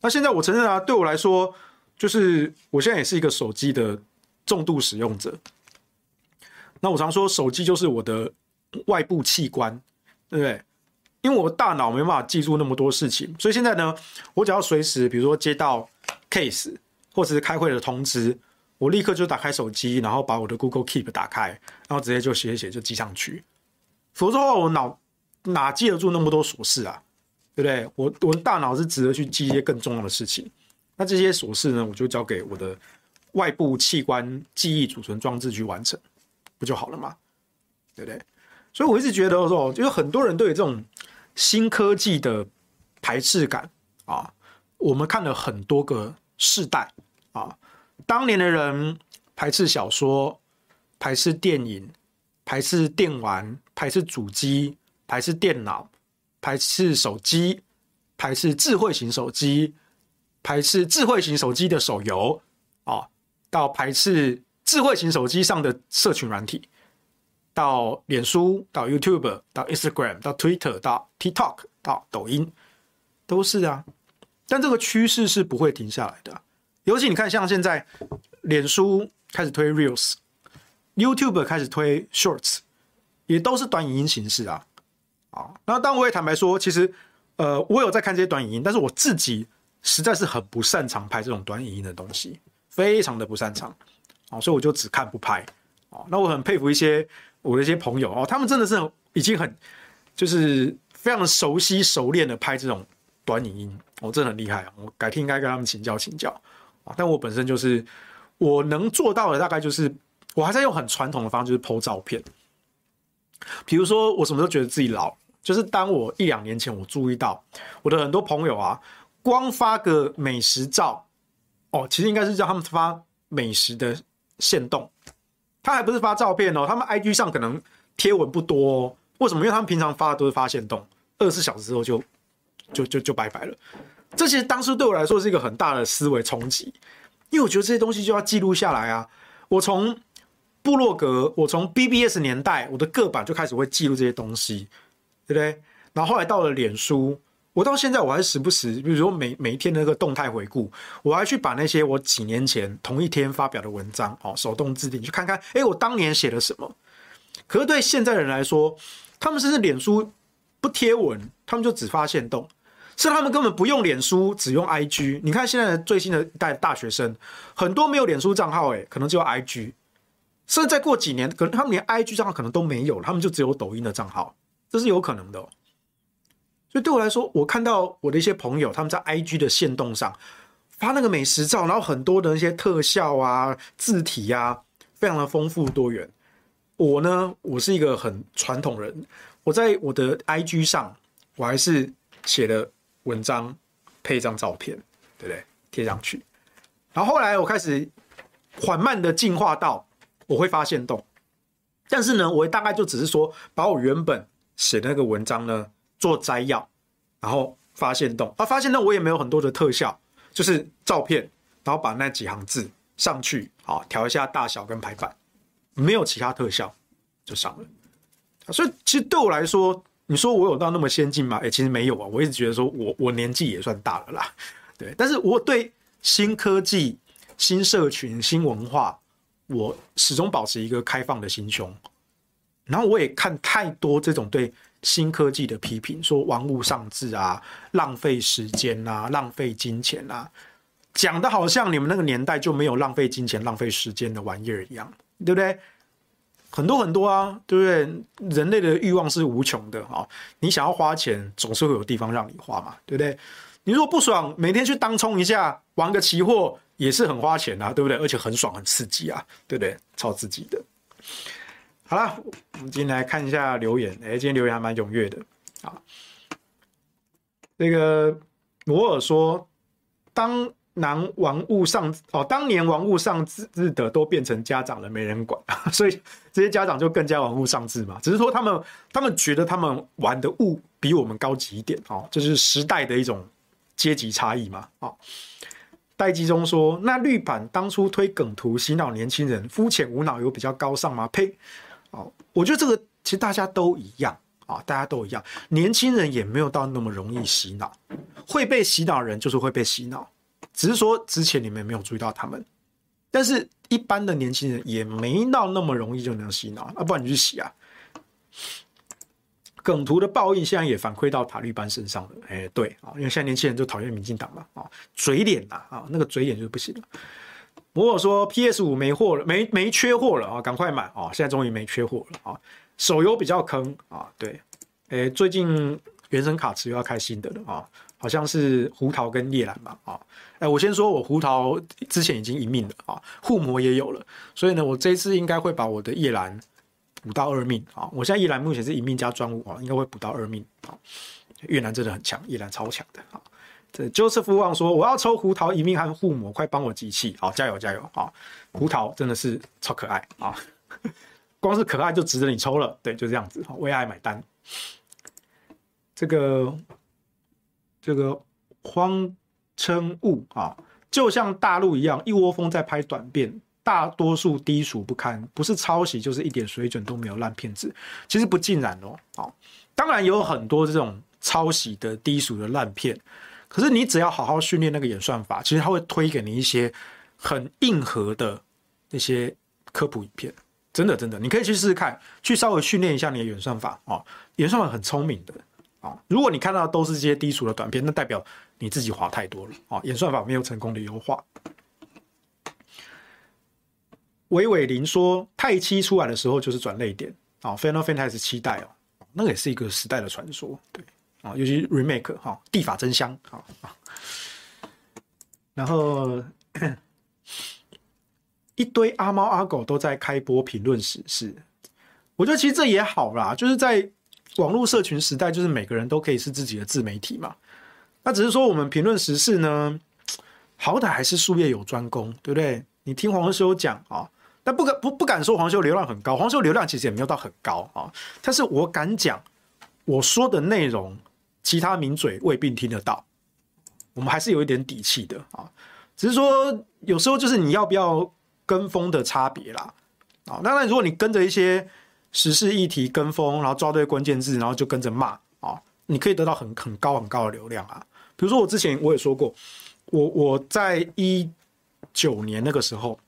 那现在我承认啊，对我来说，就是我现在也是一个手机的重度使用者。那我常说，手机就是我的外部器官，对不对？因为我大脑没办法记住那么多事情，所以现在呢，我只要随时，比如说接到 case 或者是开会的通知，我立刻就打开手机，然后把我的 Google Keep 打开，然后直接就写一写就记上去。否则的话，我脑哪记得住那么多琐事啊？对不对？我我的大脑是值得去记一些更重要的事情。那这些琐事呢，我就交给我的外部器官记忆储存装置去完成，不就好了吗？对不对？所以我一直觉得说，就是很多人都有这种。新科技的排斥感啊，我们看了很多个世代啊，当年的人排斥小说，排斥电影，排斥电玩，排斥主机，排斥电脑，排斥手机，排斥智慧型手机，排斥智慧型手机的手游啊，到排斥智慧型手机上的社群软体。到脸书，到 YouTube，到 Instagram，到 Twitter，到 TikTok，到抖音，都是啊。但这个趋势是不会停下来的。尤其你看，像现在，脸书开始推 Reels，YouTube 开始推 Shorts，也都是短影音形式啊。啊，那当我也坦白说，其实，呃，我有在看这些短影音，但是我自己实在是很不擅长拍这种短影音的东西，非常的不擅长。啊，所以我就只看不拍。啊，那我很佩服一些。我的一些朋友哦，他们真的是已经很就是非常熟悉熟练的拍这种短影音，我、哦、真的很厉害啊！我改天应该跟他们请教请教啊。但我本身就是我能做到的，大概就是我还在用很传统的方式，就是 po 照片。比如说，我什么时候觉得自己老，就是当我一两年前我注意到我的很多朋友啊，光发个美食照，哦，其实应该是叫他们发美食的限动。他还不是发照片哦，他们 IG 上可能贴文不多哦。为什么？因为他们平常发的都是发限动，二十四小时之后就就就就拜拜了。这其实当时对我来说是一个很大的思维冲击，因为我觉得这些东西就要记录下来啊。我从部落格，我从 BBS 年代，我的个版就开始会记录这些东西，对不对？然后后来到了脸书。我到现在我还时不时，比如说每每一天的那个动态回顾，我还去把那些我几年前同一天发表的文章，哦，手动置顶去看看，哎，我当年写了什么。可是对现在人来说，他们甚至脸书不贴文，他们就只发现动，是他们根本不用脸书，只用 IG。你看现在的最新的一代大学生，很多没有脸书账号，哎，可能只有 IG，甚至再过几年，可能他们连 IG 账号可能都没有，他们就只有抖音的账号，这是有可能的哦。所以对我来说，我看到我的一些朋友他们在 IG 的线动上发那个美食照，然后很多的一些特效啊、字体啊，非常的丰富多元。我呢，我是一个很传统人，我在我的 IG 上，我还是写了文章配一张照片，对不对？贴上去。然后后来我开始缓慢的进化到我会发限动，但是呢，我大概就只是说把我原本写那个文章呢。做摘要，然后发现动，啊，发现呢我也没有很多的特效，就是照片，然后把那几行字上去，好，调一下大小跟排版，没有其他特效就上了。所以其实对我来说，你说我有到那么先进吗？哎，其实没有啊，我一直觉得说我我年纪也算大了啦，对，但是我对新科技、新社群、新文化，我始终保持一个开放的心胸，然后我也看太多这种对。新科技的批评，说玩物丧志啊，浪费时间啊，浪费金钱啊，讲的好像你们那个年代就没有浪费金钱、浪费时间的玩意儿一样，对不对？很多很多啊，对不对？人类的欲望是无穷的啊，你想要花钱，总是会有地方让你花嘛，对不对？你如果不爽，每天去当冲一下，玩个期货也是很花钱啊，对不对？而且很爽、很刺激啊，对不对？超刺激的。好了，我们今天来看一下留言。哎，今天留言还蛮踊跃的啊。这个摩尔说，当男玩物丧哦，当年玩物丧志的都变成家长了，没人管，所以这些家长就更加玩物丧志嘛。只是说他们他们觉得他们玩的物比我们高级一点哦，这是时代的一种阶级差异嘛。啊，戴基中说，那绿版当初推梗图洗脑年轻人，肤浅无脑有比较高尚吗？呸！我觉得这个其实大家都一样啊，大家都一样，年轻人也没有到那么容易洗脑，会被洗脑人就是会被洗脑，只是说之前你们没有注意到他们，但是一般的年轻人也没到那么容易就能洗脑，啊，不然你去洗啊。梗图的报应现在也反馈到塔利班身上了，哎，对啊，因为现在年轻人就讨厌民进党嘛，啊，嘴脸呐，啊，那个嘴脸就不行了。如果说 PS 五没货了，没没缺货了啊，赶快买啊！现在终于没缺货了啊！手游比较坑啊，对，诶，最近原神卡池又要开新的了啊，好像是胡桃跟叶蓝吧啊！诶，我先说我胡桃之前已经一命了啊，护魔也有了，所以呢，我这一次应该会把我的叶蓝补到二命啊！我现在叶兰目前是一命加专武啊，应该会补到二命啊！越南真的很强，叶兰超强的啊！这 Joseph 旺说：“我要抽胡桃一命和护魔，快帮我集气！好，加油加油啊！胡桃真的是超可爱啊，光是可爱就值得你抽了。对，就这样子，好为爱买单。这个这个荒称物啊，就像大陆一样，一窝蜂在拍短片，大多数低俗不堪，不是抄袭就是一点水准都没有烂片子。其实不尽然哦，啊，当然有很多这种抄袭的低俗的烂片。”可是你只要好好训练那个演算法，其实它会推给你一些很硬核的那些科普影片，真的真的，你可以去试试看，去稍微训练一下你的演算法啊，演算法很聪明的啊。如果你看到都是这些低俗的短片，那代表你自己滑太多了啊，演算法没有成功的优化。韦伟林说，太七出来的时候就是转泪点啊，Final Fantasy 期待哦。那个也是一个时代的传说，对啊，尤其 remake 哈，地法真香啊，然后一堆阿猫阿狗都在开播评论时事，我觉得其实这也好啦，就是在网络社群时代，就是每个人都可以是自己的自媒体嘛。那只是说我们评论时事呢，好歹还是术业有专攻，对不对？你听黄修讲啊。但不敢不不敢说黄修流量很高，黄修流量其实也没有到很高啊。但是我敢讲，我说的内容，其他名嘴未必听得到。我们还是有一点底气的啊。只是说有时候就是你要不要跟风的差别啦。啊，当然如果你跟着一些时事议题跟风，然后抓对关键字，然后就跟着骂啊，你可以得到很很高很高的流量啊。比如说我之前我也说过，我我在一九年那个时候。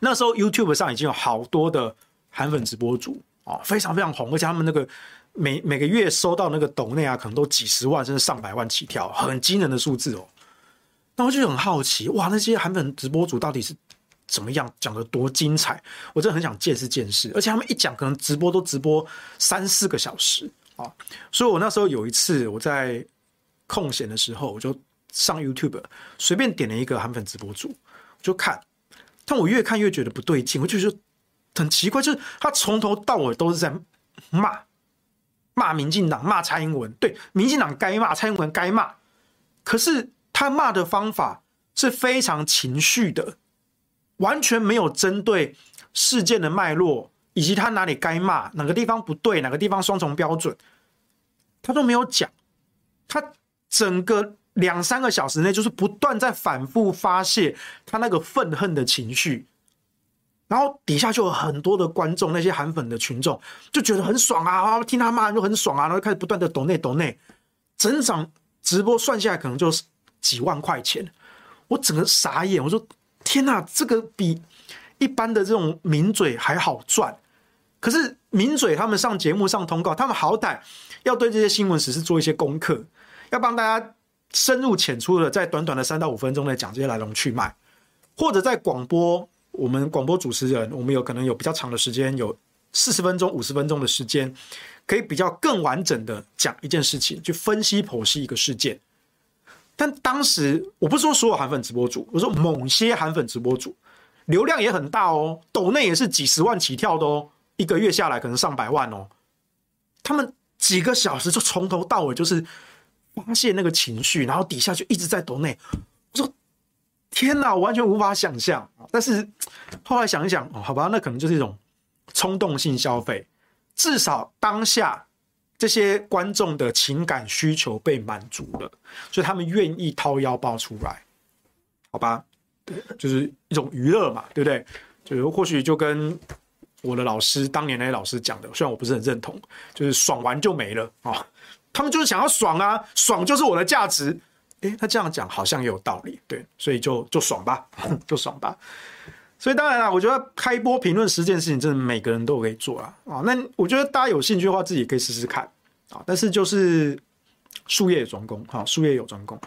那时候 YouTube 上已经有好多的韩粉直播主啊，非常非常红，而且他们那个每每个月收到那个抖内啊，可能都几十万甚至上百万起跳，很惊人的数字哦。那我就很好奇，哇，那些韩粉直播主到底是怎么样，讲得多精彩？我真的很想见识见识。而且他们一讲，可能直播都直播三四个小时啊。所以我那时候有一次我在空闲的时候，我就上 YouTube 随便点了一个韩粉直播主，就看。但我越看越觉得不对劲，我就觉得很奇怪，就是他从头到尾都是在骂骂民进党、骂蔡英文。对，民进党该骂，蔡英文该骂。可是他骂的方法是非常情绪的，完全没有针对事件的脉络，以及他哪里该骂，哪个地方不对，哪个地方双重标准，他都没有讲。他整个。两三个小时内，就是不断在反复发泄他那个愤恨的情绪，然后底下就有很多的观众，那些韩粉的群众就觉得很爽啊，听他骂人就很爽啊，然后开始不断的抖内抖内，整场直播算下来可能就是几万块钱，我整个傻眼，我说天哪，这个比一般的这种名嘴还好赚，可是名嘴他们上节目上通告，他们好歹要对这些新闻时事做一些功课，要帮大家。深入浅出的，在短短的三到五分钟内讲这些来龙去脉，或者在广播，我们广播主持人，我们有可能有比较长的时间，有四十分钟、五十分钟的时间，可以比较更完整的讲一件事情，去分析剖析一个事件。但当时我不是说所有韩粉直播主，我说某些韩粉直播主流量也很大哦，抖内也是几十万起跳的哦，一个月下来可能上百万哦。他们几个小时就从头到尾就是。发泄那个情绪，然后底下就一直在抖内。：“天哪，我完全无法想象。”但是后来想一想，哦，好吧，那可能就是一种冲动性消费。至少当下这些观众的情感需求被满足了，所以他们愿意掏腰包出来，好吧？对，就是一种娱乐嘛，对不对？就是或许就跟我的老师当年那些老师讲的，虽然我不是很认同，就是爽完就没了。哦他们就是想要爽啊，爽就是我的价值。诶，他这样讲好像也有道理，对，所以就就爽吧，就爽吧。所以当然了，我觉得开播评论十件事情，真的每个人都可以做啊。啊。那我觉得大家有兴趣的话，自己可以试试看啊。但是就是术业有专攻，哈，术业有专攻。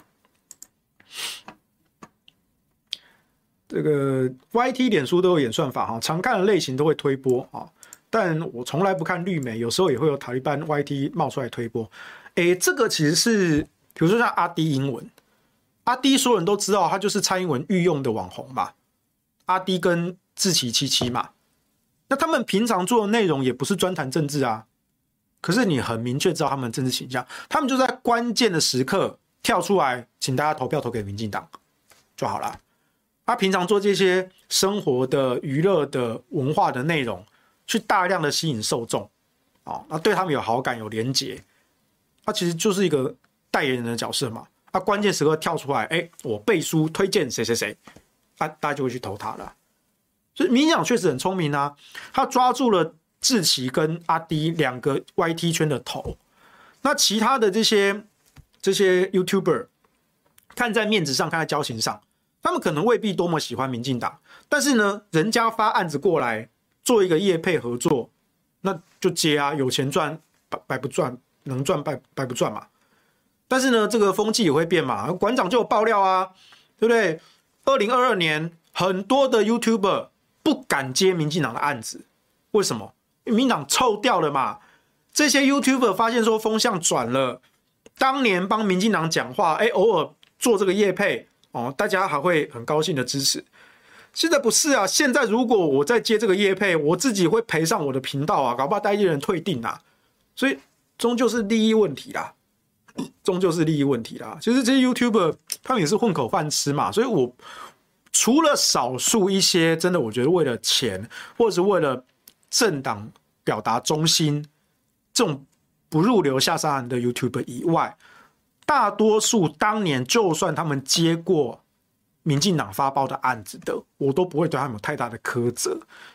这个 YT、脸书都有演算法哈，常看的类型都会推播啊。但我从来不看绿媒，有时候也会有塔利班 YT 冒出来推播。诶，这个其实是，比如说像阿迪英文，阿迪所有人都知道，他就是蔡英文御用的网红嘛。阿迪跟志祺七七嘛，那他们平常做的内容也不是专谈政治啊。可是你很明确知道他们的政治倾向，他们就在关键的时刻跳出来，请大家投票投给民进党就好了。他平常做这些生活的、娱乐的、文化的内容。去大量的吸引受众，啊，那对他们有好感、有连结，他其实就是一个代言人的角色嘛。他关键时刻跳出来，哎，我背书推荐谁谁谁，大大家就会去投他了。所以民进党确实很聪明啊，他抓住了志奇跟阿滴两个 YT 圈的头，那其他的这些这些 YouTuber，看在面子上，看在交情上，他们可能未必多么喜欢民进党，但是呢，人家发案子过来。做一个业配合作，那就接啊，有钱赚，白白不赚，能赚白白不赚嘛。但是呢，这个风气也会变嘛。馆长就有爆料啊，对不对？二零二二年，很多的 YouTuber 不敢接民进党的案子，为什么？因为民进党臭掉了嘛。这些 YouTuber 发现说风向转了，当年帮民进党讲话，哎，偶尔做这个业配哦，大家还会很高兴的支持。现在不是啊，现在如果我再接这个业配，我自己会赔上我的频道啊，搞不好带一人退订啊，所以终究是利益问题啦，终究是利益问题啦。其实这些 YouTuber 他们也是混口饭吃嘛，所以我除了少数一些真的我觉得为了钱或者是为了政党表达忠心这种不入流下三滥的 YouTuber 以外，大多数当年就算他们接过。民进党发包的案子的，我都不会对他们有太大的苛责，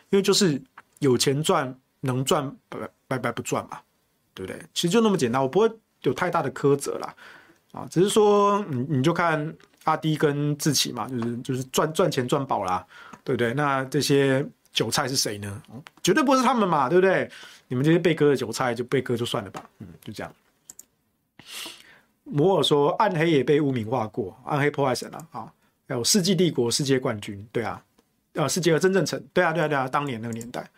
因为就是有钱赚，能赚白白白不赚嘛，对不对？其实就那么简单，我不会有太大的苛责啦，啊，只是说你你就看阿滴跟志奇嘛，就是就是赚赚钱赚饱啦，对不对？那这些韭菜是谁呢？绝对不是他们嘛，对不对？你们这些被割的韭菜就被割就算了吧，嗯，就这样。摩尔说暗黑也被污名化过，暗黑破坏神了，啊。还有世纪帝国世界冠军，对啊，呃，世界和真正成，对啊，对啊，对啊，当年那个年代。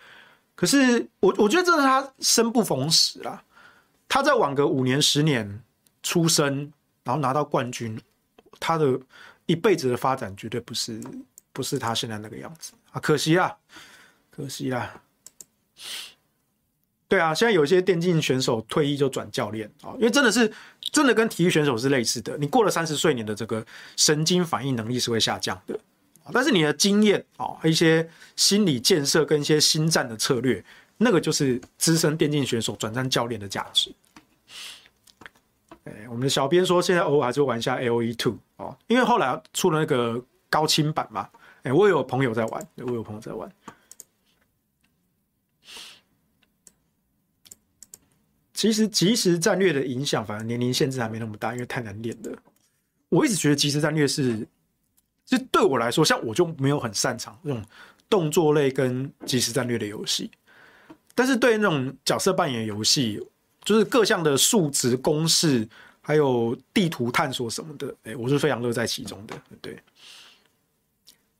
可是我我觉得这是他生不逢时啦，他再晚个五年十年出生，然后拿到冠军，他的一辈子的发展绝对不是不是他现在那个样子啊，可惜啊，可惜啦。对啊，现在有些电竞选手退役就转教练啊，因为真的是真的跟体育选手是类似的。你过了三十岁，你的这个神经反应能力是会下降的，但是你的经验啊，一些心理建设跟一些心战的策略，那个就是资深电竞选手转战教练的价值。哎，我们的小编说，现在偶尔还是会玩一下 L E Two 哦，因为后来出了那个高清版嘛。哎，我有朋友在玩，我有朋友在玩。其实即时战略的影响，反而年龄限制还没那么大，因为太难练了。我一直觉得即时战略是，就对我来说，像我就没有很擅长这种动作类跟即时战略的游戏。但是对那种角色扮演游戏，就是各项的数值公式，还有地图探索什么的，哎，我是非常乐在其中的。对，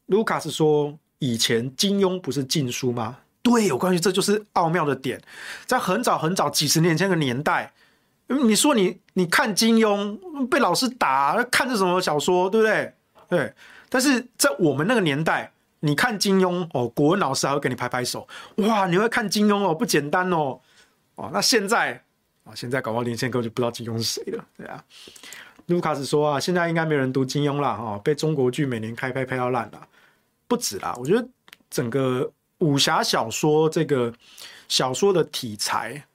卢卡斯说，以前金庸不是禁书吗？对，有关系，这就是奥妙的点，在很早很早几十年前的年代，你说你你看金庸被老师打，看这什么小说，对不对？对。但是在我们那个年代，你看金庸哦，国文老师还会给你拍拍手，哇，你会看金庸哦，不简单哦，哦，那现在啊，现在搞不好年轻人根本就不知道金庸是谁了，对啊。卢卡斯说啊，现在应该没人读金庸了哈，被中国剧每年开拍拍到烂了，不止啦，我觉得整个。武侠小说这个小说的题材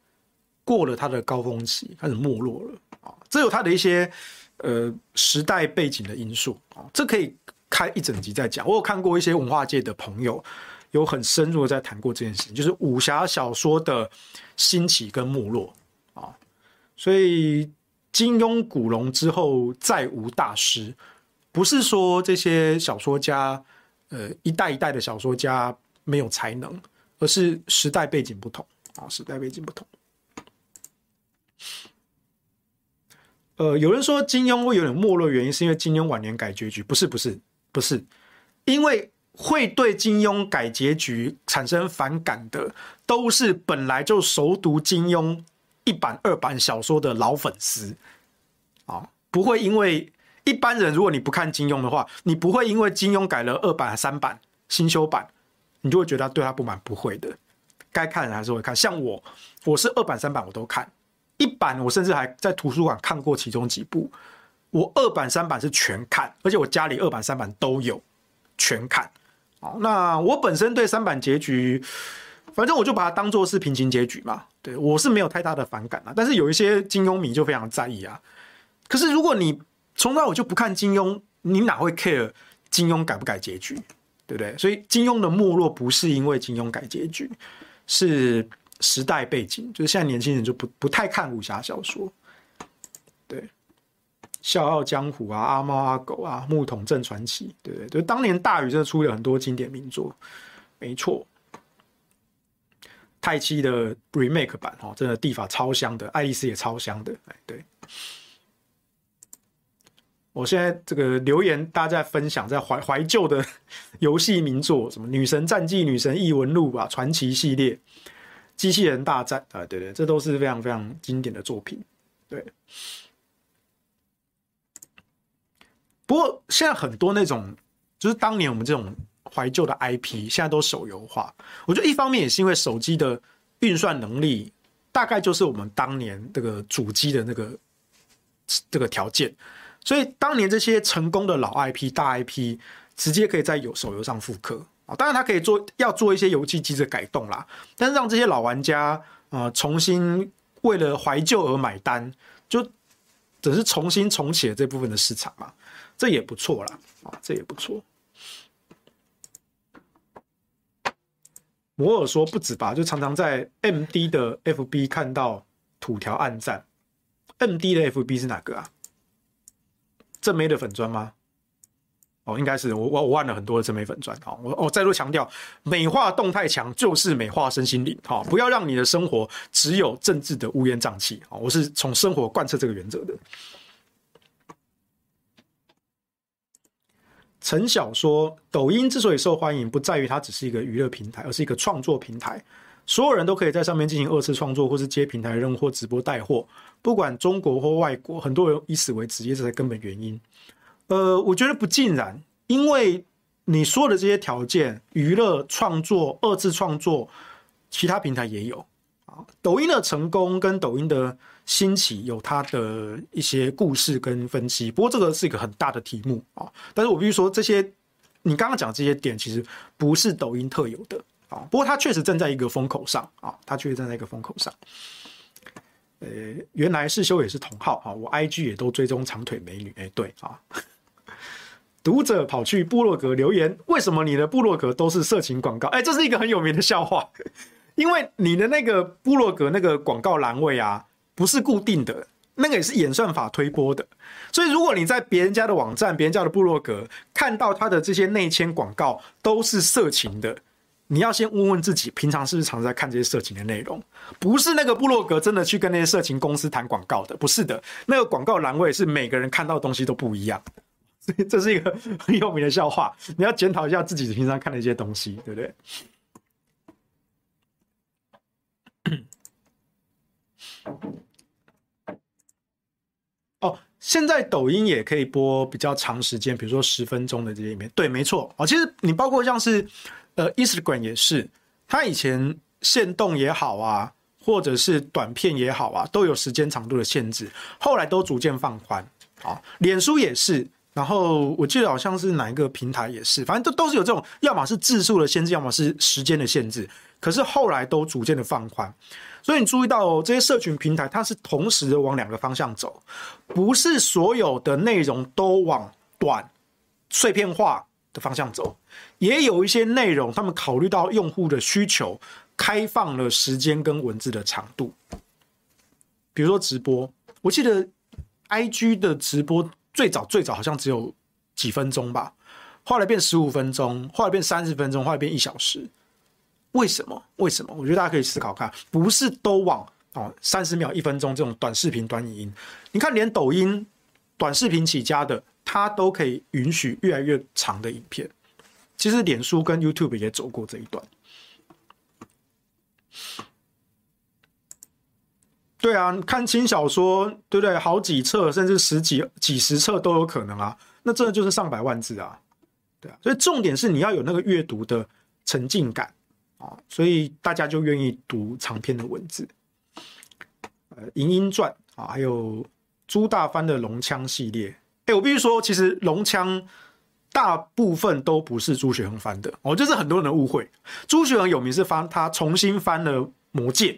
过了它的高峰期，开始没落了啊！这有它的一些呃时代背景的因素啊，这可以开一整集在讲。我有看过一些文化界的朋友有很深入的在谈过这件事情，就是武侠小说的兴起跟没落啊。所以金庸、古龙之后再无大师，不是说这些小说家呃一代一代的小说家。没有才能，而是时代背景不同啊！时代背景不同。呃，有人说金庸会有点没落，原因是因为金庸晚年改结局，不是，不是，不是，因为会对金庸改结局产生反感的，都是本来就熟读金庸一版、二版小说的老粉丝啊，不会因为一般人，如果你不看金庸的话，你不会因为金庸改了二版、三版、新修版。你就会觉得对他不满，不会的，该看的还是会看。像我，我是二版、三版我都看，一版我甚至还在图书馆看过其中几部。我二版、三版是全看，而且我家里二版、三版都有全看。好，那我本身对三版结局，反正我就把它当做是平行结局嘛。对，我是没有太大的反感啊。但是有一些金庸迷就非常在意啊。可是如果你从来我就不看金庸，你哪会 care 金庸改不改结局？对不对？所以金庸的没落不是因为金庸改结局，是时代背景。就是现在年轻人就不不太看武侠小说。《笑傲江湖》啊，《阿猫阿狗》啊，《木桶镇传奇》，对不对？就当年大禹真的出了很多经典名作，没错。太七的 remake 版哦，真的地法超香的，爱丽丝也超香的，哎，对。我现在这个留言，大家在分享，在怀怀旧的 游戏名作，什么《女神战记》《女神异闻录》吧，传奇系列，机器人大战啊，对对，这都是非常非常经典的作品。对，不过现在很多那种就是当年我们这种怀旧的 IP，现在都手游化。我觉得一方面也是因为手机的运算能力大概就是我们当年这个主机的那个这个条件，所以当年这些成功的老 IP、大 IP 直接可以在有手游上复刻。啊，当然，他可以做，要做一些游戏机制改动啦，但是让这些老玩家、呃、重新为了怀旧而买单，就只是重新重启了这部分的市场嘛，这也不错啦，啊，这也不错。摩尔说不止吧，就常常在 MD 的 FB 看到土条暗赞，MD 的 FB 是哪个啊？正妹的粉专吗？哦，应该是我我我玩了很多的正美粉专，好，我我再度强调，美化动态墙就是美化身心灵，好，不要让你的生活只有政治的乌烟瘴气，好，我是从生活贯彻这个原则的。陈晓说，抖音之所以受欢迎，不在于它只是一个娱乐平台，而是一个创作平台，所有人都可以在上面进行二次创作，或是接平台任务或直播带货，不管中国或外国，很多人以此为职业，这才根本原因。呃，我觉得不尽然，因为你说的这些条件，娱乐创作、二次创作，其他平台也有啊。抖音的成功跟抖音的兴起有它的一些故事跟分析，不过这个是一个很大的题目啊。但是我必须说，这些你刚刚讲的这些点，其实不是抖音特有的啊。不过它确实站在一个风口上啊，它确实站在一个风口上。呃，原来世修也是同号啊，我 IG 也都追踪长腿美女，哎，对啊。读者跑去部落格留言，为什么你的部落格都是色情广告？哎，这是一个很有名的笑话，因为你的那个部落格那个广告栏位啊，不是固定的，那个也是演算法推播的。所以如果你在别人家的网站、别人家的部落格看到他的这些内嵌广告都是色情的，你要先问问自己，平常是不是常在看这些色情的内容？不是那个部落格真的去跟那些色情公司谈广告的，不是的，那个广告栏位是每个人看到的东西都不一样。所 以这是一个 很有名的笑话，你要检讨一下自己平常看的一些东西，对不对？现在抖音也可以播比较长时间，比如说十分钟的这些影片。对，没错。哦，其实你包括像是呃，Instagram 也是，它以前限动也好啊，或者是短片也好啊，都有时间长度的限制，后来都逐渐放宽。啊，脸书也是。然后我记得好像是哪一个平台也是，反正都都是有这种，要么是字数的限制，要么是时间的限制。可是后来都逐渐的放宽，所以你注意到哦，这些社群平台它是同时的往两个方向走，不是所有的内容都往短、碎片化的方向走，也有一些内容他们考虑到用户的需求，开放了时间跟文字的长度。比如说直播，我记得 IG 的直播。最早最早好像只有几分钟吧，后来变十五分钟，后来变三十分钟，后来变一小时。为什么？为什么？我觉得大家可以思考看，不是都往哦三十秒、一分钟这种短视频、短影音。你看，连抖音短视频起家的，它都可以允许越来越长的影片。其实，脸书跟 YouTube 也走过这一段。对啊，看轻小说，对不对？好几册，甚至十几、几十册都有可能啊。那真的就是上百万字啊，对啊。所以重点是你要有那个阅读的沉浸感啊，所以大家就愿意读长篇的文字。呃，《银鹰传》啊，还有朱大藩的龙枪系列。哎，我必须说，其实龙枪大部分都不是朱学恒翻的，哦，这是很多人的误会。朱学恒有名是翻他重新翻了《魔戒》。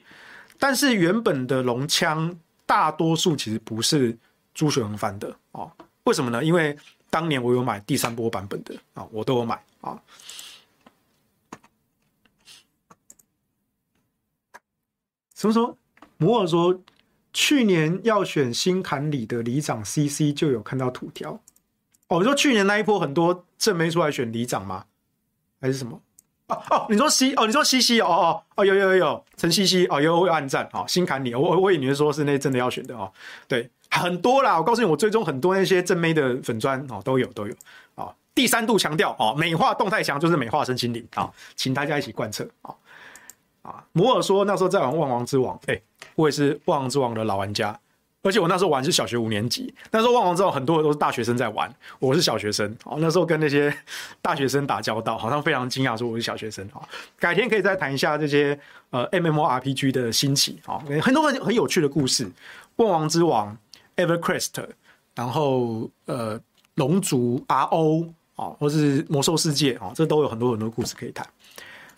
但是原本的龙枪大多数其实不是朱学恒翻的哦，为什么呢？因为当年我有买第三波版本的啊，我都有买啊。什么说？摩尔说去年要选新坎里的里长 CC 就有看到土条哦，你说去年那一波很多正妹出来选里长吗？还是什么？哦哦，你说西哦，你说西西哦哦哦，有有有有陈西西哦，有有暗赞哦，新坎里，我我以为你是说是那真的要选的哦，对，很多啦，我告诉你，我追踪很多那些正妹的粉专哦，都有都有哦，第三度强调哦，美化动态墙就是美化身心灵啊，请大家一起贯彻啊啊。摩尔说那时候在玩《万王之王》，哎，我也是《万王之王》的老玩家。而且我那时候玩是小学五年级，那时候万王之后很多人都是大学生在玩，我是小学生，哦，那时候跟那些 大学生打交道，好像非常惊讶，说我是小学生，哈，改天可以再谈一下这些呃 MMORPG 的兴起，啊，很多很很有趣的故事，万王之王、EverQuest，然后呃龙族、RO，啊，或是魔兽世界，啊，这都有很多很多故事可以谈。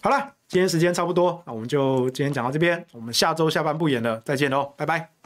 好了，今天时间差不多，那我们就今天讲到这边，我们下周下半部演了，再见喽，拜拜。